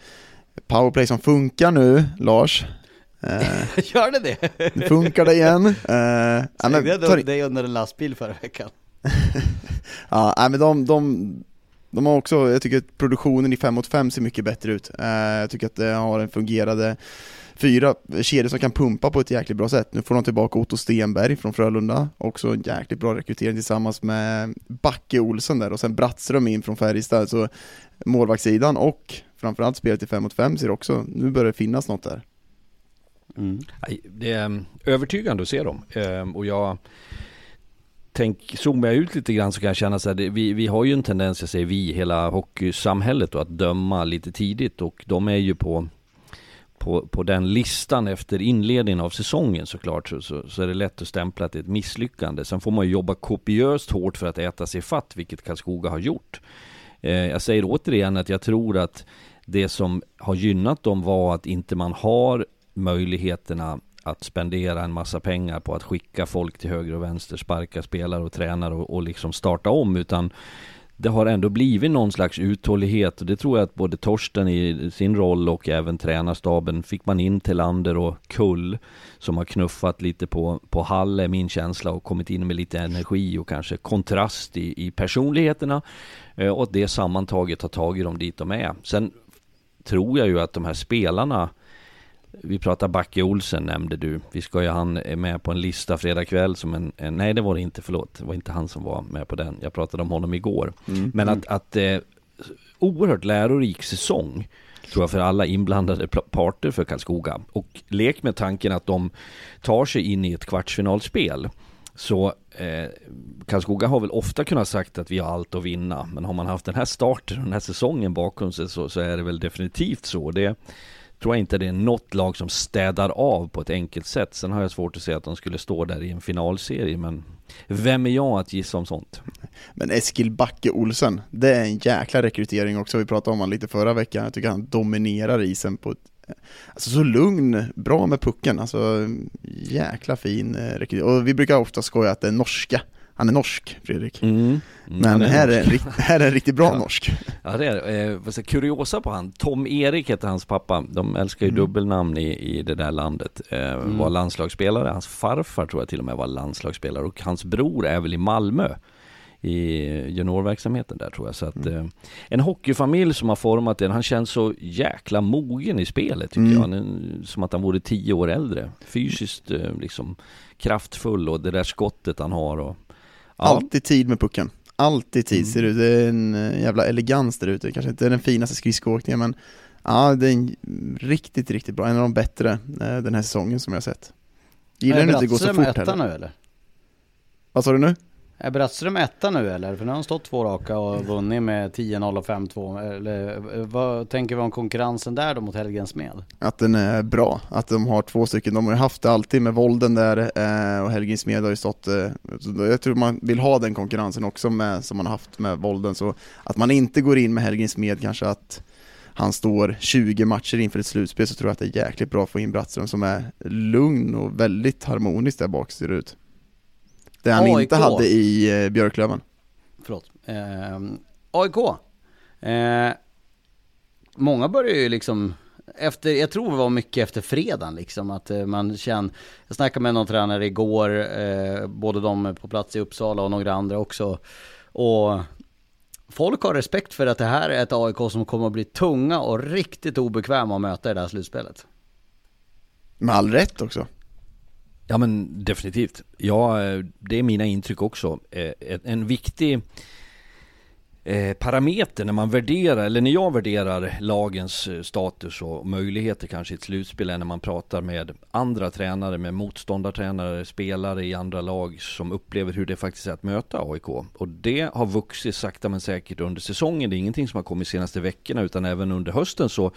powerplay som funkar nu, Lars. Eh, *laughs* Gör det det? nu funkar det igen. *laughs* Men, Slängde tar- dig under en lastbil förra veckan? *laughs* Ja, men de, de, de har också, jag tycker att produktionen i 5 mot 5 ser mycket bättre ut. Jag tycker att det har en fungerande fyra kedjor som kan pumpa på ett jäkligt bra sätt. Nu får de tillbaka Otto Stenberg från Frölunda, också en jäkligt bra rekrytering tillsammans med Backe Olsen där och sen Brattström in från Färjestad. Så målvaktssidan och framförallt spelet i 5 mot 5 ser också, nu börjar det finnas något där. Mm. Det är mm, övertygande att se dem. Ehm, Och jag tänk, zoomar jag ut lite grann så kan jag känna så här, det- vi, vi har ju en tendens, jag säger vi, hela hockeysamhället då, att döma lite tidigt och de är ju på på, på den listan efter inledningen av säsongen såklart så, så, så är det lätt att stämpla att det är ett misslyckande. Sen får man ju jobba kopiöst hårt för att äta sig fatt, vilket Karlskoga har gjort. Eh, jag säger återigen att jag tror att det som har gynnat dem var att inte man har möjligheterna att spendera en massa pengar på att skicka folk till höger och vänster, sparka spelare och tränare och, och liksom starta om, utan det har ändå blivit någon slags uthållighet och det tror jag att både Torsten i sin roll och även tränarstaben fick man in till Lander och Kull som har knuffat lite på, på Hall är min känsla och kommit in med lite energi och kanske kontrast i, i personligheterna eh, och att det sammantaget har tagit dem dit de är. Sen tror jag ju att de här spelarna vi pratar Backe Olsen nämnde du. Vi ska ju han är med på en lista fredag kväll som en, en nej det var det inte, förlåt. Det var inte han som var med på den. Jag pratade om honom igår. Men att, att eh, oerhört lärorik säsong tror jag för alla inblandade parter för Karlskoga. Och lek med tanken att de tar sig in i ett kvartsfinalspel. Så eh, Karlskoga har väl ofta kunnat sagt att vi har allt att vinna. Men har man haft den här starten, den här säsongen bakom sig så, så är det väl definitivt så. Det tror jag inte det är något lag som städar av på ett enkelt sätt. Sen har jag svårt att säga att de skulle stå där i en finalserie. Men vem är jag att gissa om sånt? Men Eskil Backe Olsen, det är en jäkla rekrytering också, vi pratade om honom lite förra veckan, jag tycker han dominerar isen på ett Alltså så lugn, bra med pucken, alltså jäkla fin eh, rekrytering. Och vi brukar ofta skoja att det är norska, han är norsk Fredrik. Mm. Mm, Men här är, en rikt- här är en riktigt bra Ja. norsk. Ja det är eh, kuriosa på han. Tom Erik heter hans pappa. De älskar ju Mm. dubbelnamn i, i det där landet. Eh, Mm. Var landslagsspelare. Hans farfar tror jag till och med var landslagsspelare. Och hans bror är väl i Malmö. I juniorverksamheten där tror jag. Så att eh, en hockeyfamilj som har format den. Han känns så jäkla mogen i spelet tycker Mm. jag. Han är, som att han vore tio år äldre. Fysiskt eh, liksom kraftfull och det där skottet han har. Och, ja. Alltid tid med pucken. Alltid tid Mm. ser ut. Det är en eh, jävla elegans där ute. Kanske inte den finaste skridskoåkningen men ja, det är en riktigt, riktigt bra. En av de bättre eh, den här säsongen som jag har sett. Gillar den inte går så Brattström fort heller. nu eller? Vad sa du nu? Är Brattström etta nu eller? För nu har han stått två raka och vunnit med 10-0 och 5-2. Eller vad tänker vi om konkurrensen där då mot Helgens med? Att den är bra, att de har två stycken, de har ju haft det alltid med Volden där eh, och Helgin Smed har ju stått, eh, jag tror man vill ha den konkurrensen också med, som man har haft med Volden, så att man inte går in med Helgin Smed kanske att han står 20 matcher inför ett slutspel så tror jag att det är jäkligt bra att få in Brattström som är lugn och väldigt harmonisk där bak ser det ut. Det han AIK. inte hade i eh, Björklöven. Förlåt. Eh, AIK. Eh, många börjar ju liksom efter, jag tror det var mycket efter fredagen liksom, att eh, man känner, jag snackade med någon tränare igår, eh, både de på plats i Uppsala och några andra också, och folk har respekt för att det här är ett AIK som kommer att bli tunga och riktigt obekväma att möta i det här slutspelet. Med all rätt också. Ja men definitivt. Ja, eh, det är mina intryck också. Eh, en viktig eh, parameter när man värderar, eller när jag värderar lagens status och möjligheter kanske i ett slutspel är när man pratar med andra tränare, med motståndartränare, spelare i andra lag som upplever hur det faktiskt är att möta AIK. Och det har vuxit sakta men säkert under säsongen. Det är ingenting som har kommit de senaste veckorna utan även under hösten så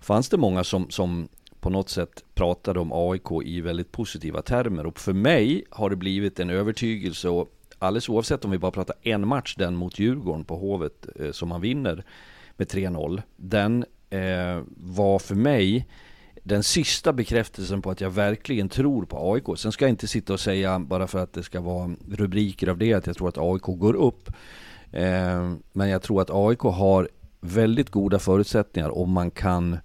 fanns det många som, som på något sätt pratade om AIK i väldigt positiva termer och för mig har det blivit en övertygelse och alldeles oavsett om vi bara pratar en match, den mot Djurgården på Hovet eh, som man vinner med 3-0, den eh, var för mig den sista bekräftelsen på att jag verkligen tror på AIK. Sen ska jag inte sitta och säga bara för att det ska vara rubriker av det att jag tror att AIK går upp. Eh, men jag tror att AIK har väldigt goda förutsättningar om man kan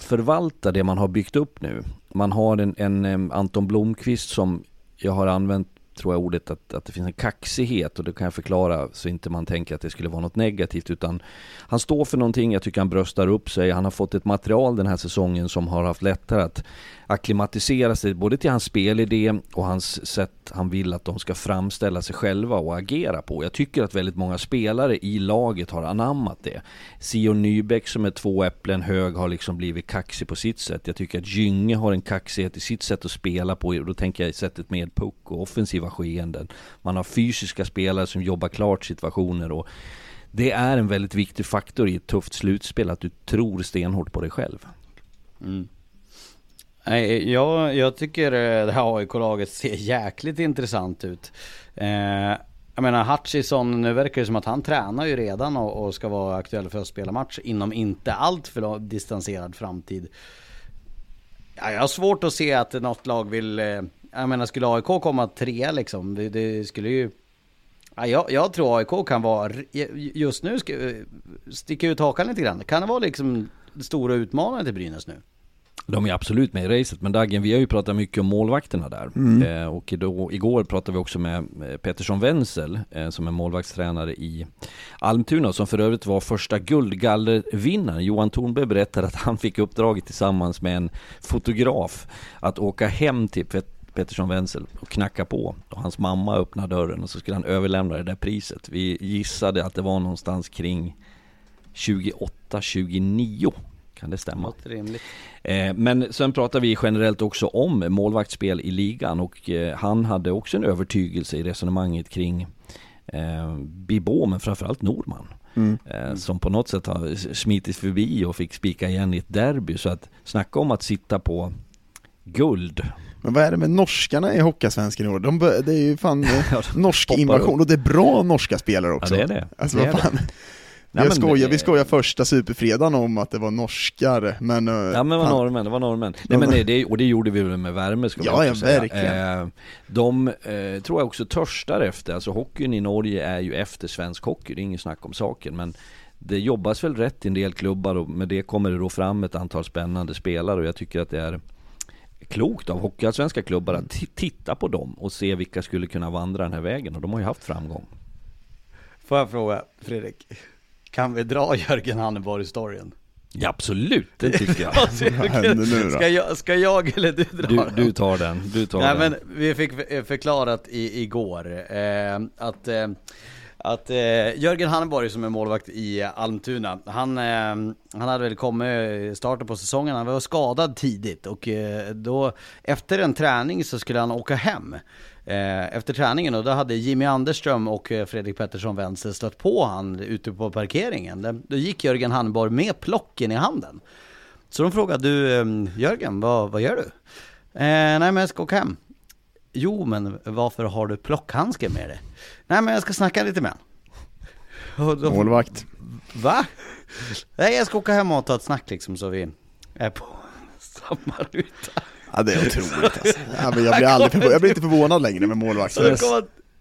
förvalta det man har byggt upp nu. Man har en, en, Anton Blomqvist som jag har använt tror jag ordet att, att det finns en kaxighet och det kan jag förklara så inte man tänker att det skulle vara något negativt utan han står för någonting, jag tycker han bröstar upp sig, han har fått ett material den här säsongen som har haft lättare att akklimatisera sig både till hans spelidé och hans sätt han vill att de ska framställa sig själva och agera på. Jag tycker att väldigt många spelare i laget har anammat det. Sion Nybeck som är två äpplen hög har liksom blivit kaxig på sitt sätt. Jag tycker att Gynge har en kaxighet i sitt sätt att spela på och då tänker jag i sättet med puck och offensiva skeenden. Man har fysiska spelare som jobbar klart situationer och det är en väldigt viktig faktor i ett tufft slutspel att du tror stenhårt på dig själv. Mm. Nej, jag, jag tycker eh, det här AIK-laget ser jäkligt intressant ut. Eh, jag menar Hutchison, nu verkar det som att han tränar ju redan och, och ska vara aktuell för att spela match inom inte allt för distanserad framtid. Ja, jag har svårt att se att något lag vill, eh, jag menar skulle AIK komma tre liksom, det, det skulle ju Ja, jag, jag, tror AIK kan vara, just nu, sticka ut hakan lite grann. Kan det vara liksom stora utmanare till Brynäs nu? De är absolut med i racet, men Dagen, vi har ju pratat mycket om målvakterna där. Mm. Eh, och då, igår pratade vi också med Pettersson Wenzel, eh, som är målvaktstränare i Almtuna, som för övrigt var första guldgallervinnaren. Johan Thornberg berättade att han fick uppdraget tillsammans med en fotograf att åka hem till Pet Pettersson Wenzel och knacka på. Och hans mamma öppnade dörren och så skulle han överlämna det där priset. Vi gissade att det var någonstans kring 28-29 kan det stämma? Eh, men sen pratar vi generellt också om målvaktsspel i ligan och eh, han hade också en övertygelse i resonemanget kring eh, Bibå men framförallt Norman. Mm. Eh, som på något sätt har smitit förbi och fick spika igen i ett derby. Så att snacka om att sitta på guld. Men vad är det med norskarna i Hockeysvenskan i år? De, det är ju fan *laughs* norsk invasion och det är bra norska spelare också. Ja det är det. Alltså, det, är vad fan. det. Nej, vi, skojar, vi skojar första superfredagen om att det var norskar, men... Eh, ja men det var norrmän, det var norrmän. Nej men det, och det gjorde vi väl med värme ska Ja, ja verkligen. Eh, de eh, tror jag också törstar efter, alltså hockeyn i Norge är ju efter svensk hockey, det är inget snack om saken. Men det jobbas väl rätt i en del klubbar och med det kommer det då fram ett antal spännande spelare och jag tycker att det är klokt av hockeyallsvenska klubbar att titta på dem och se vilka skulle kunna vandra den här vägen och de har ju haft framgång. Får jag fråga Fredrik? Kan vi dra Jörgen Hanneborg-storyn? Ja, absolut, det tycker jag. *laughs* ska, jag ska jag eller du dra du, den? Du tar den, du tar Nej, den. men vi fick förklarat i, igår eh, att, eh, att eh, Jörgen Hannborg som är målvakt i Almtuna, han, eh, han hade väl kommit i starten på säsongen, han var skadad tidigt och eh, då efter en träning så skulle han åka hem. Eh, efter träningen och då hade Jimmy Anderström och eh, Fredrik Pettersson vänster stött på han ute på parkeringen. Då gick Jörgen Hannborg med plocken i handen. Så de frågade, du eh, Jörgen, vad, vad gör du? Eh, nej men jag ska åka hem. Jo men varför har du plockhandske med dig? Nej men jag ska snacka lite med honom. Målvakt. Va? Nej jag ska åka hem och ta ett snack liksom så vi är på samma ruta. Ja det är otroligt alltså. ja, men jag, blir aldrig jag blir inte förvånad längre med målvakter.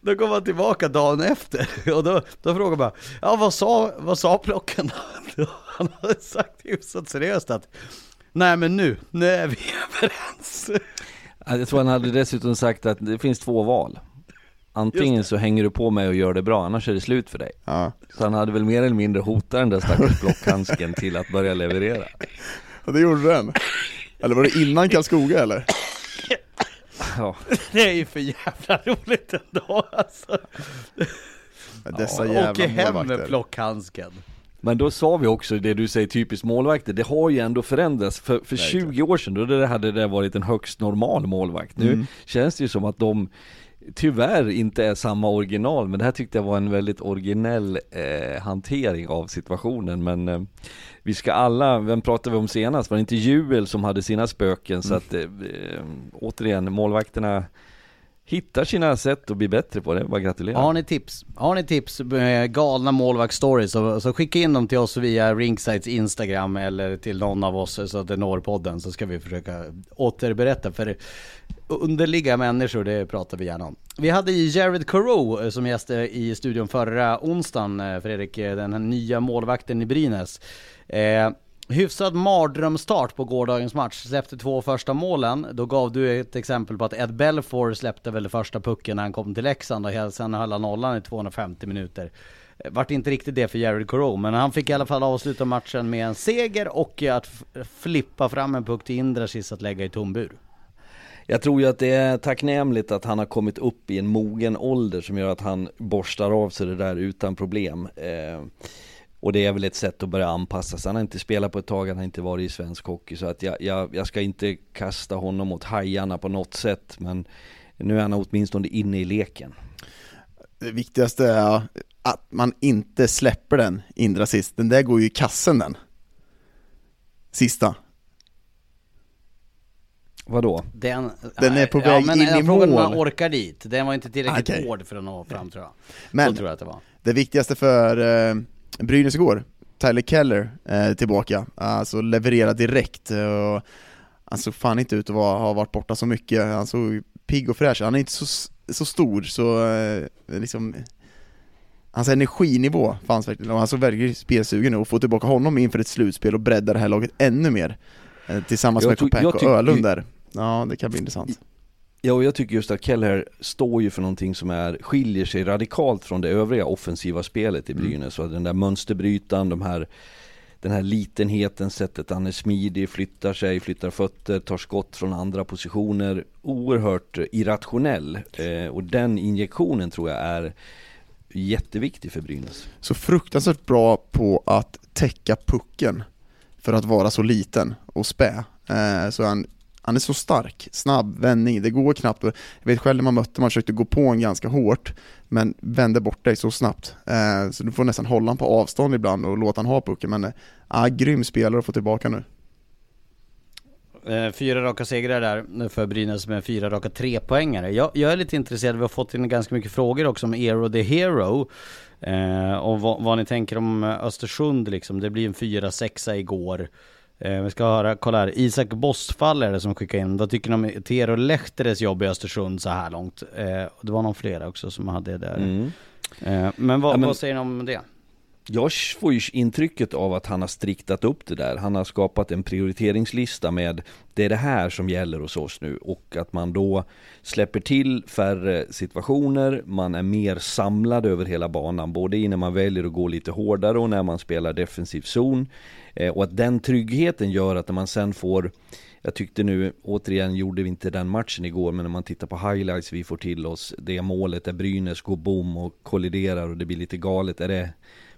Då kom han tillbaka dagen efter och då, då frågade man Ja vad sa, vad sa plocken då? Han hade sagt hyfsat seriöst att Nej men nu, nu är vi överens. Jag tror han hade dessutom sagt att det finns två val. Antingen så hänger du på mig och gör det bra, annars är det slut för dig. Ja. Så han hade väl mer eller mindre hotat den där stackars *laughs* blockhandsken till att börja leverera. Ja det gjorde den. Eller var det innan Karlskoga eller? Ja. Det är ju för jävla roligt ändå alltså. Dessa ja, jävla Åker hem med plockhandsken. Men då sa vi också det du säger typiskt målvakter, det har ju ändå förändrats. För, för 20 år sedan då hade det varit en högst normal målvakt. Nu mm. känns det ju som att de tyvärr inte är samma original, men det här tyckte jag var en väldigt originell eh, hantering av situationen. Men eh, vi ska alla, vem pratade vi om senast? Var det inte Juel som hade sina spöken? Mm. Så att eh, eh, återigen, målvakterna hittar sina sätt att bli bättre på det, bara gratulera. Har ni tips? Har ni tips, med galna målvaktsstories så, så skicka in dem till oss via Ringsides Instagram eller till någon av oss så att det når podden så ska vi försöka återberätta för underliga människor, det pratar vi gärna om. Vi hade Jared Coro eh, som gäst i studion förra onsdagen, eh, Fredrik, den här nya målvakten i Brynäs. Eh, Hyfsad mardrömstart på gårdagens match, släppte två första målen. Då gav du ett exempel på att Ed Belfour släppte väl första pucken när han kom till Leksand och sen höll han nollan i 250 minuter. Eh, vart inte riktigt det för Jared Coreau, men han fick i alla fall avsluta matchen med en seger och eh, att flippa fram en puck till Indrasis att lägga i tom bur. Jag tror ju att det är tacknämligt att han har kommit upp i en mogen ålder som gör att han borstar av sig det där utan problem. Eh, och det är väl ett sätt att börja anpassa sig. Han har inte spelat på ett tag, han har inte varit i svensk hockey. Så att jag, jag, jag ska inte kasta honom mot hajarna på något sätt. Men nu är han åtminstone inne i leken. Det viktigaste är att man inte släpper den Indra sist. Den där går ju i kassen den. Sista. Vadå? Den, den är på väg ja, in i mål. om man orkar dit. Den var inte tillräckligt okay. hård för att nå fram tror jag. Men, Så tror jag att det var. Det viktigaste för eh, Brynäs igår, Tyler Keller eh, tillbaka, alltså leverera direkt. Och, han såg fan inte ut att vara, ha varit borta så mycket, han såg pigg och fräsch, han är inte så, så stor så eh, liksom Hans energinivå fanns verkligen. Och han såg verkligen spelsugen ut. Och få tillbaka honom inför ett slutspel och bredda det här laget ännu mer eh, Tillsammans jag med Kopek och Ölund där. Ja, det kan bli intressant Ja, och jag tycker just att Keller står ju för någonting som är, skiljer sig radikalt från det övriga offensiva spelet i mm. Brynäs. Mm. Den där mönsterbrytaren, de här, den här litenheten, sättet han är smidig, flyttar sig, flyttar fötter, tar skott från andra positioner. Oerhört irrationell. Eh, och den injektionen tror jag är jätteviktig för Brynäs. Så fruktansvärt bra på att täcka pucken för att vara så liten och spä. Eh, så han han är så stark, snabb vändning, det går knappt. Jag vet själv när man mötte, man försökte gå på en ganska hårt, men vände bort dig så snabbt. Eh, så du får nästan hålla honom på avstånd ibland och låta honom ha pucken, men eh, ah, grym spelare att få tillbaka nu. Eh, fyra raka segrar där för Brynäs med fyra raka trepoängare. Jag, jag är lite intresserad, vi har fått in ganska mycket frågor också om Eero the Hero. Eh, och vad, vad, ni tänker om Östersund liksom. Det blir en fyra sexa igår. Eh, vi ska höra, kolla här, Isak Bossfall är det som skickar in. Vad tycker ni om Tero Lehteres jobb i Östersund så här långt? Eh, det var någon flera också som hade det där. Mm. Eh, men, vad, ja, men vad säger ni om det? Jag får ju intrycket av att han har striktat upp det där. Han har skapat en prioriteringslista med det är det här som gäller hos oss nu och att man då släpper till färre situationer, man är mer samlad över hela banan, både innan man väljer att gå lite hårdare och när man spelar defensiv zon. Eh, och att den tryggheten gör att när man sen får jag tyckte nu, återigen gjorde vi inte den matchen igår, men när man tittar på highlights vi får till oss, det målet där Brynäs går bom och kolliderar och det blir lite galet, är det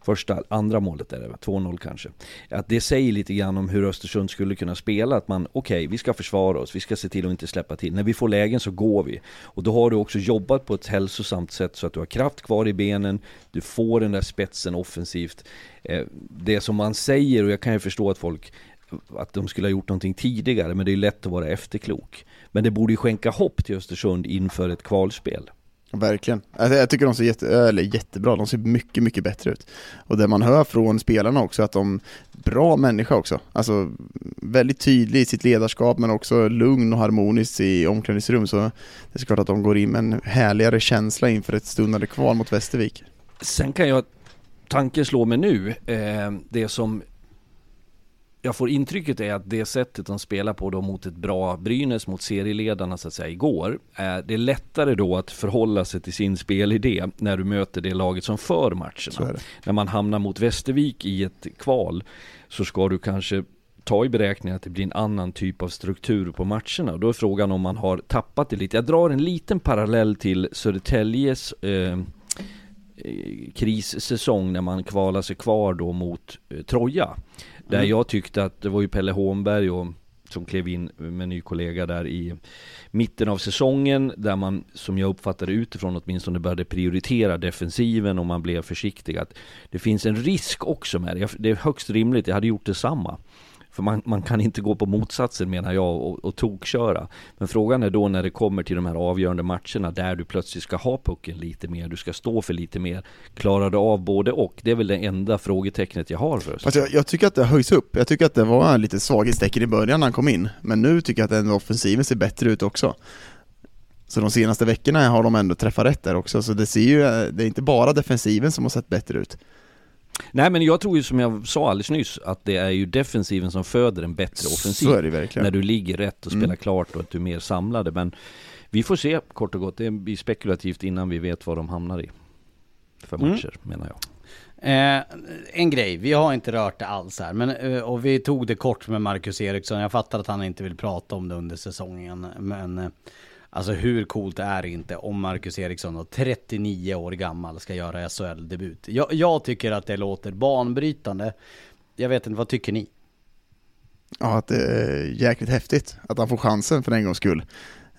första, andra målet är det 2-0 kanske. Att det säger lite grann om hur Östersund skulle kunna spela, att man okej, okay, vi ska försvara oss, vi ska se till att inte släppa till. När vi får lägen så går vi. Och då har du också jobbat på ett hälsosamt sätt så att du har kraft kvar i benen, du får den där spetsen offensivt. Eh, det som man säger, och jag kan ju förstå att folk att de skulle ha gjort någonting tidigare, men det är lätt att vara efterklok. Men det borde ju skänka hopp till Östersund inför ett kvalspel. Verkligen. Alltså, jag tycker de ser jätte, eller jättebra, de ser mycket, mycket bättre ut. Och det man hör från spelarna också, att de, bra människa också. Alltså väldigt tydlig i sitt ledarskap men också lugn och harmonisk i omklädningsrum. Så det är klart att de går in med en härligare känsla inför ett stundande kval mot Västervik. Sen kan jag, tanken slå mig nu, eh, det som jag får intrycket är att det sättet de spelar på då mot ett bra Brynäs, mot serieledarna så att säga igår, är det är lättare då att förhålla sig till sin spelidé när du möter det laget som för matcherna. När man hamnar mot Västervik i ett kval så ska du kanske ta i beräkning att det blir en annan typ av struktur på matcherna. Då är frågan om man har tappat det lite. Jag drar en liten parallell till Södertäljes eh, krissäsong när man kvalar sig kvar då mot eh, Troja. Där mm. jag tyckte att det var ju Pelle Hånberg och som klev in med ny kollega där i mitten av säsongen där man, som jag uppfattade utifrån åtminstone, började prioritera defensiven och man blev försiktig. Att det finns en risk också med det. Det är högst rimligt, jag hade gjort detsamma. För man, man kan inte gå på motsatsen menar jag och, och tokköra. Men frågan är då när det kommer till de här avgörande matcherna där du plötsligt ska ha pucken lite mer, du ska stå för lite mer. Klarar du av både och? Det är väl det enda frågetecknet jag har för oss. Alltså jag, jag, tycker att det höjs upp. Jag tycker att det var lite svaghetstecken i början när han kom in. Men nu tycker jag att den offensiven ser bättre ut också. Så de senaste veckorna har de ändå träffat rätt där också, så det ser ju, det är inte bara defensiven som har sett bättre ut. Nej men jag tror ju som jag sa alldeles nyss att det är ju defensiven som föder en bättre offensiv. Så är det verkligen. När du ligger rätt och spelar Mm. klart och att du är mer samlade. Men vi får se kort och gott. Det blir spekulativt innan vi vet vad de hamnar i. För Mm. matcher menar jag. Eh, en grej, vi har inte rört det alls här, men, eh, och vi tog det kort med Marcus Eriksson. Jag fattar att han inte vill prata om det under säsongen, men eh, alltså hur coolt är det inte om Marcus Eriksson då, 39 år gammal, ska göra SHL-debut? Jag, jag tycker att det låter banbrytande. Jag vet inte, vad tycker ni? Ja, att det är jäkligt häftigt att han får chansen för en gångs skull.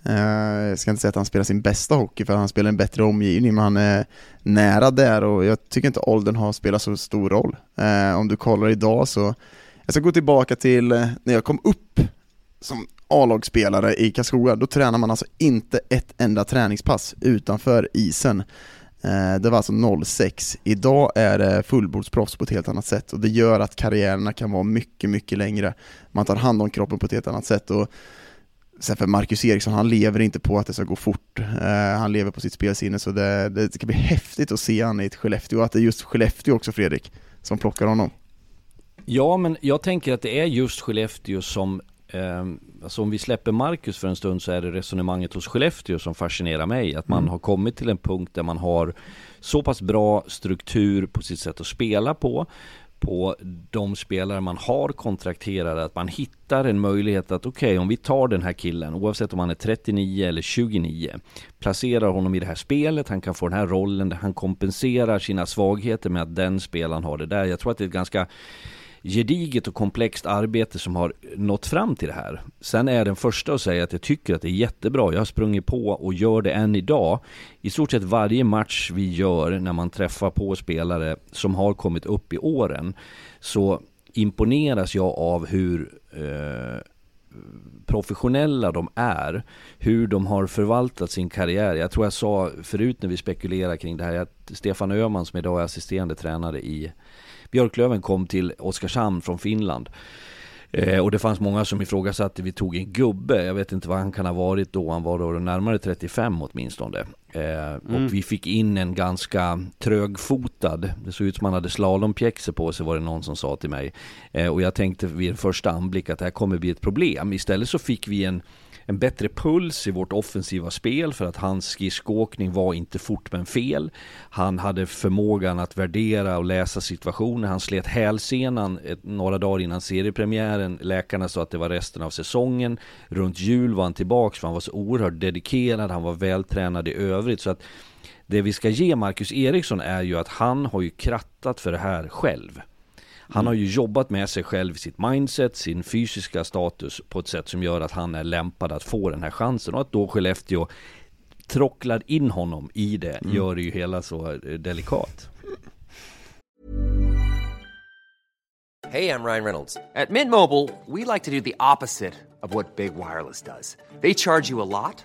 Eh, jag ska inte säga att han spelar sin bästa hockey för han spelar en bättre omgivning men han är nära där och jag tycker inte åldern har spelat så stor roll. Eh, om du kollar idag så, jag ska gå tillbaka till eh, när jag kom upp som A-lagsspelare i Karlskoga, då tränar man alltså inte ett enda träningspass utanför isen. Eh, det var alltså 06. Idag är det fullbordsproffs på ett helt annat sätt och det gör att karriärerna kan vara mycket, mycket längre. Man tar hand om kroppen på ett helt annat sätt och sen för Marcus Eriksson, han lever inte på att det ska gå fort. Eh, han lever på sitt spelsinne så det, det ska bli häftigt att se han i ett Skellefteå och att det är just Skellefteå också Fredrik, som plockar honom. Ja, men jag tänker att det är just Skellefteå som Alltså om vi släpper Marcus för en stund så är det resonemanget hos Skellefteå som fascinerar mig. Att man Mm. har kommit till en punkt där man har så pass bra struktur på sitt sätt att spela på. På de spelare man har kontrakterade, att man hittar en möjlighet att okej, om vi tar den här killen, oavsett om han är 39 eller 29, placerar honom i det här spelet, han kan få den här rollen, där han kompenserar sina svagheter med att den spelaren har det där. Jag tror att det är ett ganska gediget och komplext arbete som har nått fram till det här. Sen är jag den första att säga att jag tycker att det är jättebra. Jag har sprungit på och gör det än idag. I stort sett varje match vi gör när man träffar på spelare som har kommit upp i åren så imponeras jag av hur eh, professionella de är, hur de har förvaltat sin karriär. Jag tror jag sa förut när vi spekulerade kring det här att Stefan Öhman som idag är assisterande tränare i Björklöven kom till Oskarshamn från Finland. Eh, och det fanns många som ifrågasatte, vi tog en gubbe, jag vet inte vad han kan ha varit då, han var då närmare 35 åtminstone. Eh, Och vi fick in en ganska trögfotad, det såg ut som han hade slalompjäxor på sig var det någon som sa till mig. Eh, och jag tänkte vid en första anblick att det här kommer bli ett problem. Istället så fick vi en en bättre puls i vårt offensiva spel för att hans skridskoåkning var inte fort men fel. Han hade förmågan att värdera och läsa situationer. Han slet hälsenan några dagar innan seriepremiären. Läkarna sa att det var resten av säsongen. Runt jul var han tillbaks för han var så oerhört dedikerad. Han var vältränad i övrigt. Så att det vi ska ge Marcus Eriksson är ju att han har ju krattat för det här själv. Han har ju jobbat med sig själv, sitt mindset, sin fysiska status på ett sätt som gör att han är lämpad att få den här chansen och att då Skellefteå trocklar in honom i det gör det ju hela så eh, delikat. Hey, I'm Ryan Reynolds. At Mint Mobile, we like do the opposite of what Big Wireless. They charge you a lot,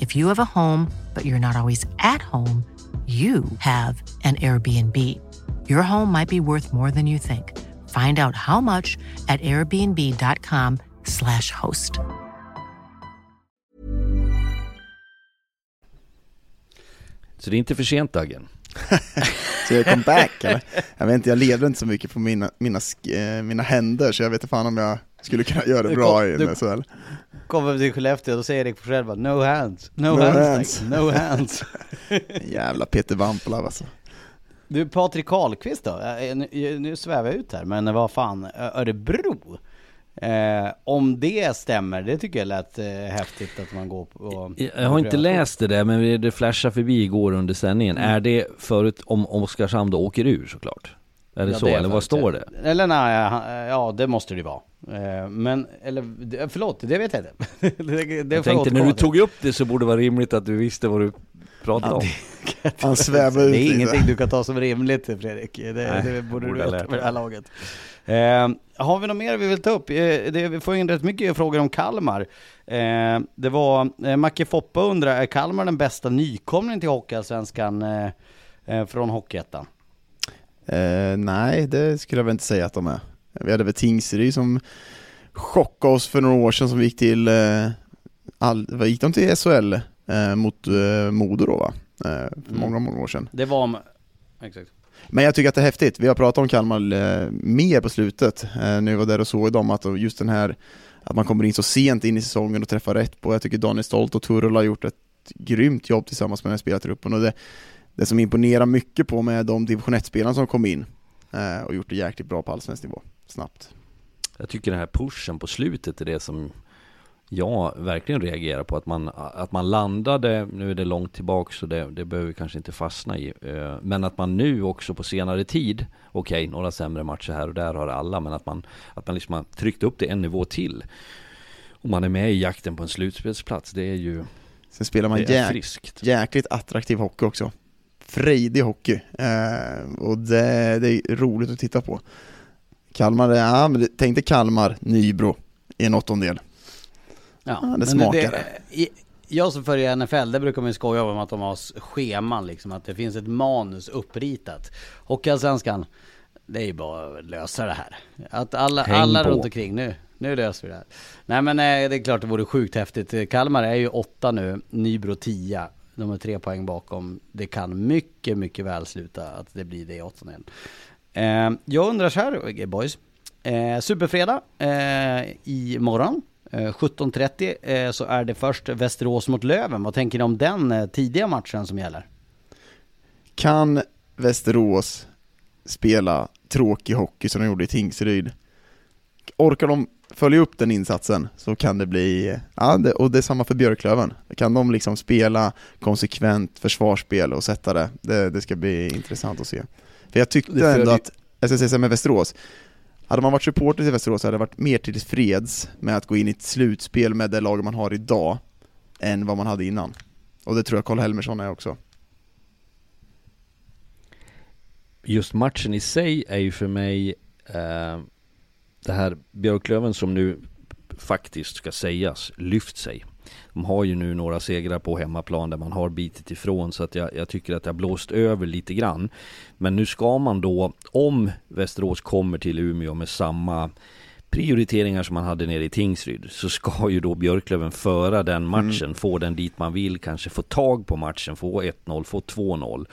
If you have a home, but you're not always at home, you have an Airbnb. Your home might be worth more than you think. Find out how much at airbnb.com/slash host. Så det är inte för sent Dagen. *laughs* Så jag kom back eller? Jag vet inte, jag levde inte så mycket på mina, mina, eh, mina händer så jag vet inte fan om jag skulle kunna göra det Du bra kom- i du- en SHL. Kommer till Skellefteå, då säger Erik Forsell bara no hands, no, No hands, hands. tack. no hands. *laughs* Jävla Peter Vampala alltså. Du Patrik Karlqvist då? Eh, Nu, nu svävar jag ut här, men vad fan, Örebro? Eh, om det stämmer, det tycker jag lät eh, häftigt att man går på... Jag har inte läst det där men det flashade förbi igår under sändningen. Är det förut om om Oskarshamn då åker ur såklart? Är det Ja, så är eller vad står det? Eller nej, ja det måste det ju vara. Eh, Men, eller förlåt, det vet jag inte. *laughs* det, det Jag tänkte när du tog upp det så borde det vara rimligt att du visste vad du pratade om. Han svävar ut Det är lite. ingenting du kan ta som rimligt Fredrik. Det, Nej, det borde du borde ha veta med det här laget. Eh, har vi något mer vi vill ta upp? Eh, det, vi får in rätt mycket frågor om Kalmar. Eh, det var, eh, Macke Foppa undrar, är Kalmar den bästa nykomlingen till Hockeyallsvenskan eh, eh, från Hockeyettan? Eh, nej, det skulle jag väl inte säga att de är. Vi hade väl Tingsryd som chockade oss för några år sedan som gick till, eh, all, vad gick de till SHL eh, mot eh, Modo då va? Eh, för Mm. många, många år sedan. Det var... Exakt. Men jag tycker att det är häftigt. Vi har pratat om Kalmar eh, mer på slutet. Eh, vi var där och såg dem, att just den här att man kommer in så sent in i säsongen och träffar rätt på. Jag tycker Daniel Stolt och Turul har gjort ett grymt jobb tillsammans med den här spelartruppen och det, det som imponerar mycket på med de division 1-spelarna som kom in eh, och gjort det jäkligt bra på allsvensk nivå, snabbt. Jag tycker den här pushen på slutet är det som jag verkligen reagerar på. Att man, att man landade, nu är det långt tillbaka så det, det behöver vi kanske inte fastna i. eh, Men att man nu också på senare tid, okej några sämre matcher här och där har alla, men att man, att man liksom har tryckt upp det en nivå till. Och man är med i jakten på en slutspelsplats, det är ju Sen spelar man jäk, friskt. jäkligt attraktiv hockey också. Frejdig hockey. Eh, och det, det är roligt att titta på. Kalmar, ja, men det- tänk dig Kalmar, Nybro i en åttondel. Ja, Ja, det smakar. i- Jag som följer NFL, där brukar man ju skoja om att de har scheman liksom, att det finns ett manus uppritat. Hockeyallsvenskan, det är ju bara att lösa det här. Att alla, Häng alla på. runt omkring, nu, nu löser vi det här. Nej men eh, det är klart det vore sjukt häftigt. Kalmar är ju åtta nu, Nybro 10. De är tre poäng bakom. Det kan mycket, mycket väl sluta att det blir det i åttondelen. Eh, jag undrar så här boys. Eh, Superfredag eh, i morgon. 17.30 så är det först Västerås mot Löven. Vad tänker ni om den eh, tidiga matchen som gäller? Kan Västerås spela tråkig hockey som de gjorde i Tingsryd? Orkar de följa upp den insatsen så kan det bli, ja, det, och det är samma för Björklöven. Kan de liksom spela konsekvent försvarsspel och sätta det, det, det ska bli intressant att se. För jag tyckte ändå att, jag ska säga med Västerås, hade man varit supporter till Västerås så hade det varit mer tillfreds med att gå in i ett slutspel med det lag man har idag än vad man hade innan. Och det tror jag Karl Helmersson är också. just matchen i sig är ju för mig eh, det här Björklöven som nu faktiskt ska sägas lyft sig. De har ju nu några segrar på hemmaplan där man har bitit ifrån så att jag, jag tycker att det har blåst över lite grann. Men nu ska man då, om Västerås kommer till Umeå med samma prioriteringar som man hade nere i Tingsryd så ska ju då Björklöven föra den matchen, få den dit man vill, kanske få tag på matchen, få 1-0, få 2-0.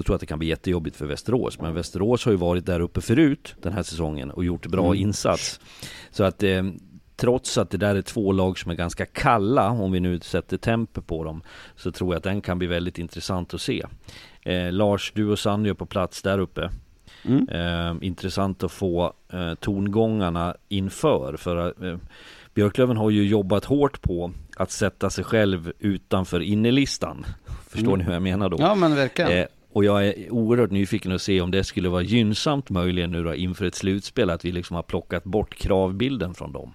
Då tror jag att det kan bli jättejobbigt för Västerås. Men Västerås har ju varit där uppe förut den här säsongen och gjort bra insats. Så att eh, trots att det där är två lag som är ganska kalla, om vi nu sätter temper på dem, så tror jag att den kan bli väldigt intressant att se. Eh, Lars, du och Sanny är på plats där uppe. Mm. Eh, intressant att få eh, tongångarna inför. För eh, Björklöven har ju jobbat hårt på att sätta sig själv utanför innerlistan. *laughs* Förstår Mm. ni hur jag menar då? Ja men verkligen. Och jag är oerhört nyfiken att se om det skulle vara gynnsamt möjligen nu då inför ett slutspel att vi liksom har plockat bort kravbilden från dem.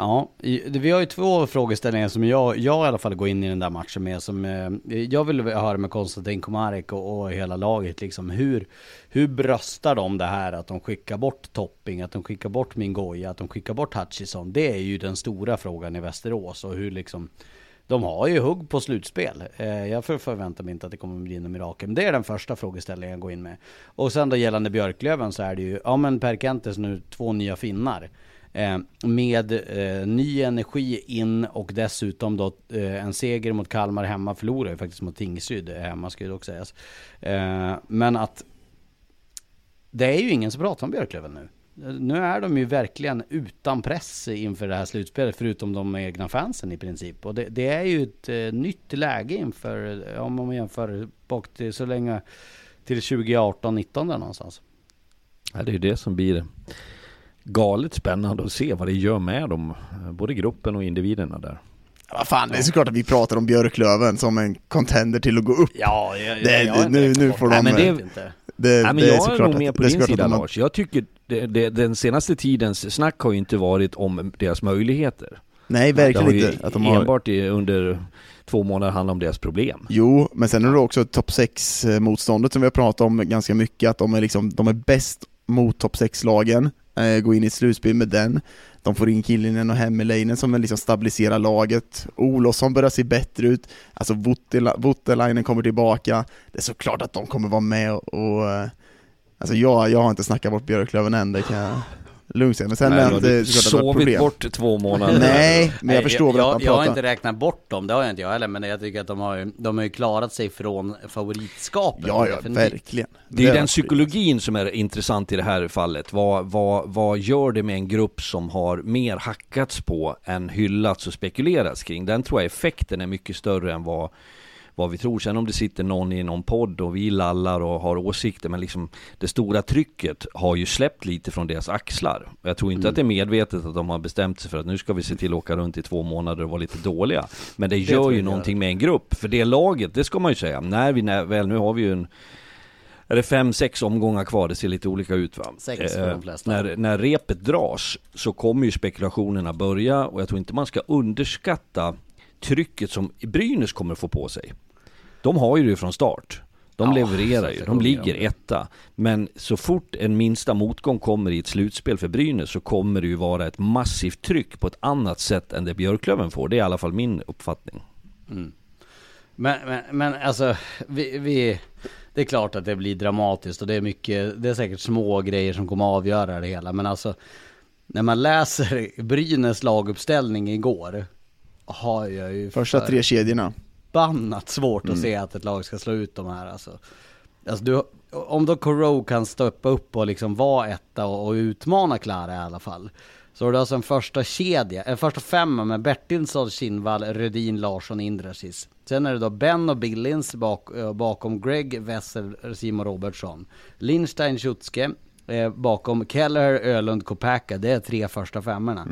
Ja, vi har ju två frågeställningar som jag, jag i alla fall går in i den där matchen med. Som, eh, jag vill höra med Konstantin Komarek och, och hela laget liksom. Hur, hur bröstar de det här att de skickar bort Topping, att de skickar bort Mingoya, att de skickar bort Hutchison? Det är ju den stora frågan i Västerås och hur liksom de har ju hugg på slutspel. Eh, jag förväntar mig inte att det kommer bli något mirakel. Men det är den första frågeställningen jag går in med. Och sen då gällande Björklöven så är det ju, ja men Per Kentes nu två nya finnar. Eh, med eh, ny energi in och dessutom då en seger mot Kalmar hemma förlorar ju faktiskt mot Tingsryd hemma ska ju dock sägas. Men att det är ju ingen som pratar om Björklöven nu. Nu är de ju verkligen utan press inför det här slutspelet, förutom de egna fansen i princip. Och det, det är ju ett eh, nytt läge inför, eh, om man jämför bak till så länge, till 2018-19 där någonstans. Ja, det är ju det som blir galet spännande att se vad det gör med dem, eh, både gruppen och individerna där. Ja, fan, det är såklart att vi pratar om Björklöven som en contender till att gå upp. Ja, jag, Det- jag nu- nu får de- Nej, men det- det, inte. Det, Nej, men det är jag är såklart nog med att- på det är din sida de- Lars. Jag tycker det, det, den senaste tidens snack har ju inte varit om deras möjligheter. Nej, verkligen inte. Att de har... enbart under två månader handlat om deras problem. Jo, men sen är det också topp 6 motståndet som vi har pratat om ganska mycket, att de är liksom, de är bäst mot topp 6-lagen, eh, Eh, gå in i ett slutspel med den. De får in Killinen och Hemmeleinen som liksom stabiliserar laget. Olofsson börjar se bättre ut, alltså Voutilainen kommer tillbaka. Det är såklart att de kommer vara med och, och alltså jag, jag har inte snackat bort Björklöven än, det kan jag lugnt säga. Men sen Nej, är du har det sovit problem. bort två månader. Nej, men jag förstår väl att jag, man jag har pratar... inte räknat bort dem, det har jag inte jag heller, men jag tycker att de har ju, de har ju klarat sig från favoritskapet. Ja, ja, verkligen. Det är ju den psykologin som är intressant i det här fallet. Vad, vad, vad gör det med en grupp som har mer hackats på än hyllats och spekulerats kring? Den tror jag effekten är mycket större än vad, vad vi tror. Sen om det sitter någon i någon podd och vi lallar och har åsikter, men liksom det stora trycket har ju släppt lite från deras axlar. Jag tror inte att det är medvetet att de har bestämt sig för att nu ska vi se till att åka runt i två månader och vara lite dåliga. Men det, tror gör ju det någonting med en grupp. För det laget, det ska man ju säga, när vi när, väl, nu har vi ju en är det fem, sex omgångar kvar, det ser lite olika ut va? Sex för de flesta. när, när repet dras så kommer ju spekulationerna börja och jag tror inte man ska underskatta trycket som Brynäs kommer få på sig. De har ju det från start. De Ja, levererar ju, de ligger de. etta. Men så fort en minsta motgång kommer i ett slutspel för Brynäs så kommer det ju vara ett massivt tryck på ett annat sätt än det Björklöven får. Det är i alla fall min uppfattning. Men, men, men alltså, vi, vi, det är klart att det blir dramatiskt och det är mycket, det är säkert små grejer som kommer att avgöra det hela. Men alltså, när man läser Brynäs laguppställning igår, har jag ju Första för- tre kedjorna. Förbannat svårt Mm. att se att ett lag ska slå ut de här alltså. alltså du, om då Coro kan stoppa upp och liksom vara etta och, och utmana Klara i alla fall. Så har du alltså en första kedja, en första femma med Bertilsson, Kinnvall, Rödin, Larsson, Indrasis. Sen är det då Ben och Billins bak, eh, bakom Greg, Wessel, Simon Robertsson. Lindstein, Schutske, eh, bakom Keller, Ölund, Kopacka. Det är tre första femmorna.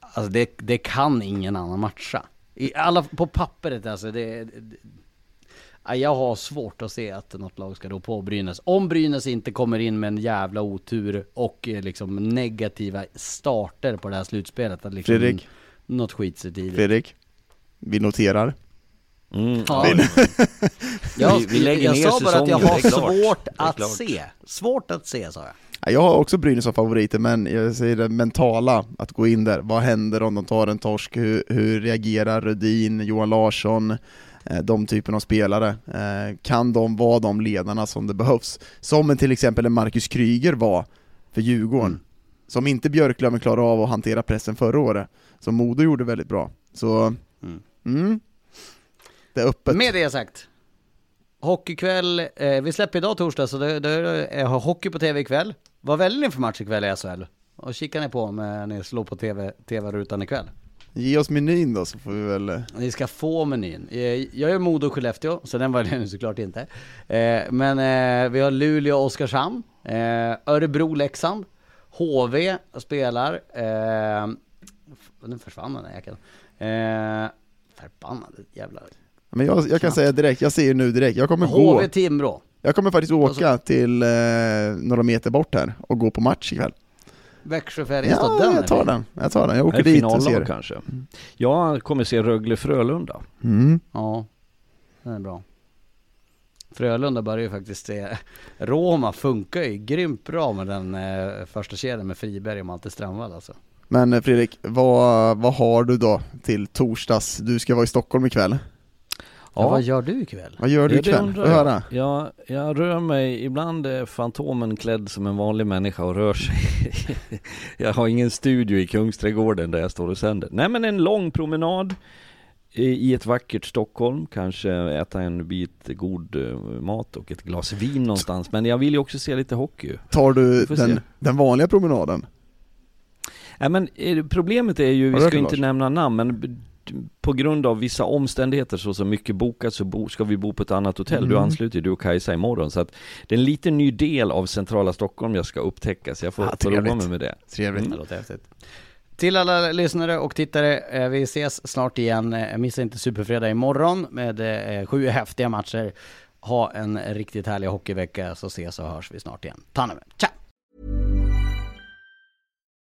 Alltså det, det kan ingen annan matcha. I alla, på pappret alltså, det, det, ja, jag har svårt att se att något lag ska då på Brynäs. Om Brynäs inte kommer in med en jävla otur och eh, liksom negativa starter på det här slutspelet. Att liksom Fredrik? Något skit sig tidigt. Fredrik, vi noterar. Mm. Ja. Jag, *laughs* Vi- vi lägger jag ner sa bara att jag har svårt att se. Svårt att se sa jag. Ja, Jag har också Brynäs som favoriter, men jag säger det mentala, att gå in där. Vad händer om de tar en torsk? Hur, hur reagerar Rödin, Johan Larsson, eh, de typen av spelare? Eh, Kan de vara de ledarna som det behövs? Som till exempel en Marcus Kryger var för Djurgården, Mm. som inte Björklöven klarade av att hantera pressen förra året, som Modo gjorde väldigt bra. Så, Mm. mm. Det är öppet. Med det sagt. Hockeykväll, eh, vi släpper idag torsdag så det, det har hockey på tv ikväll. Vad väljer ni för match ikväll i SHL? Och kikar ni på när ni slår på tv, tv-rutan ikväll? Ge oss menyn då, så får vi väl... eh, Ni ska få menyn. Eh, Jag är Modo Skellefteå, så den väljer ni såklart inte. Eh, Men eh, vi har Luleå Oskarshamn, eh, Örebro Leksand, HV spelar, eh, nu försvann den här jäkeln. Eh, Förbannade jävla... Men jag, jag kan säga direkt, jag ser ju nu direkt, jag kommer gå HV Timrå. Jag kommer faktiskt åka Och till eh, några meter bort här och gå på match ikväll. Växjö-Färjestad, Ja, den jag tar den. Jag tar den. Jag åker dit och ser. kanske? Jag kommer se Rögle-Frölunda. Mm. Ja, den är bra. Frölunda börjar ju faktiskt se, Roma funkar ju grymt bra med den eh, första kedjan med Friberg och Malte Strandvall alltså. Men eh, Fredrik, vad, vad har du då till torsdags? Du ska vara i Stockholm ikväll. Ja, vad gör du ikväll? Vad gör du ikväll? Få jag. höra. Jag, jag rör mig, ibland är Fantomen klädd som en vanlig människa och rör sig. *laughs* jag har ingen studio i Kungsträdgården där jag står och sänder. Nej men en lång promenad i ett vackert Stockholm, kanske äta en bit god eh, mat och ett glas vin någonstans. Men jag vill ju också se lite hockey. Tar du den, den vanliga promenaden? Nej men eh, problemet är ju, vi ska inte Lars? nämna namn, men på grund av vissa omständigheter så som mycket bokat så bo, ska vi bo på ett annat hotell. Du Mm. ansluter ju, du och Kajsa imorgon. Så att det är en liten ny del av centrala Stockholm jag ska upptäcka, så jag får, får roa mig med det. Trevligt. Det låter häftigt. Till alla lyssnare och tittare, eh, vi ses snart igen. Eh, Missa inte Superfredag imorgon med eh, sju häftiga matcher. Ha en riktigt härlig hockeyvecka så ses och hörs vi snart igen. Ta hand om er. Ciao!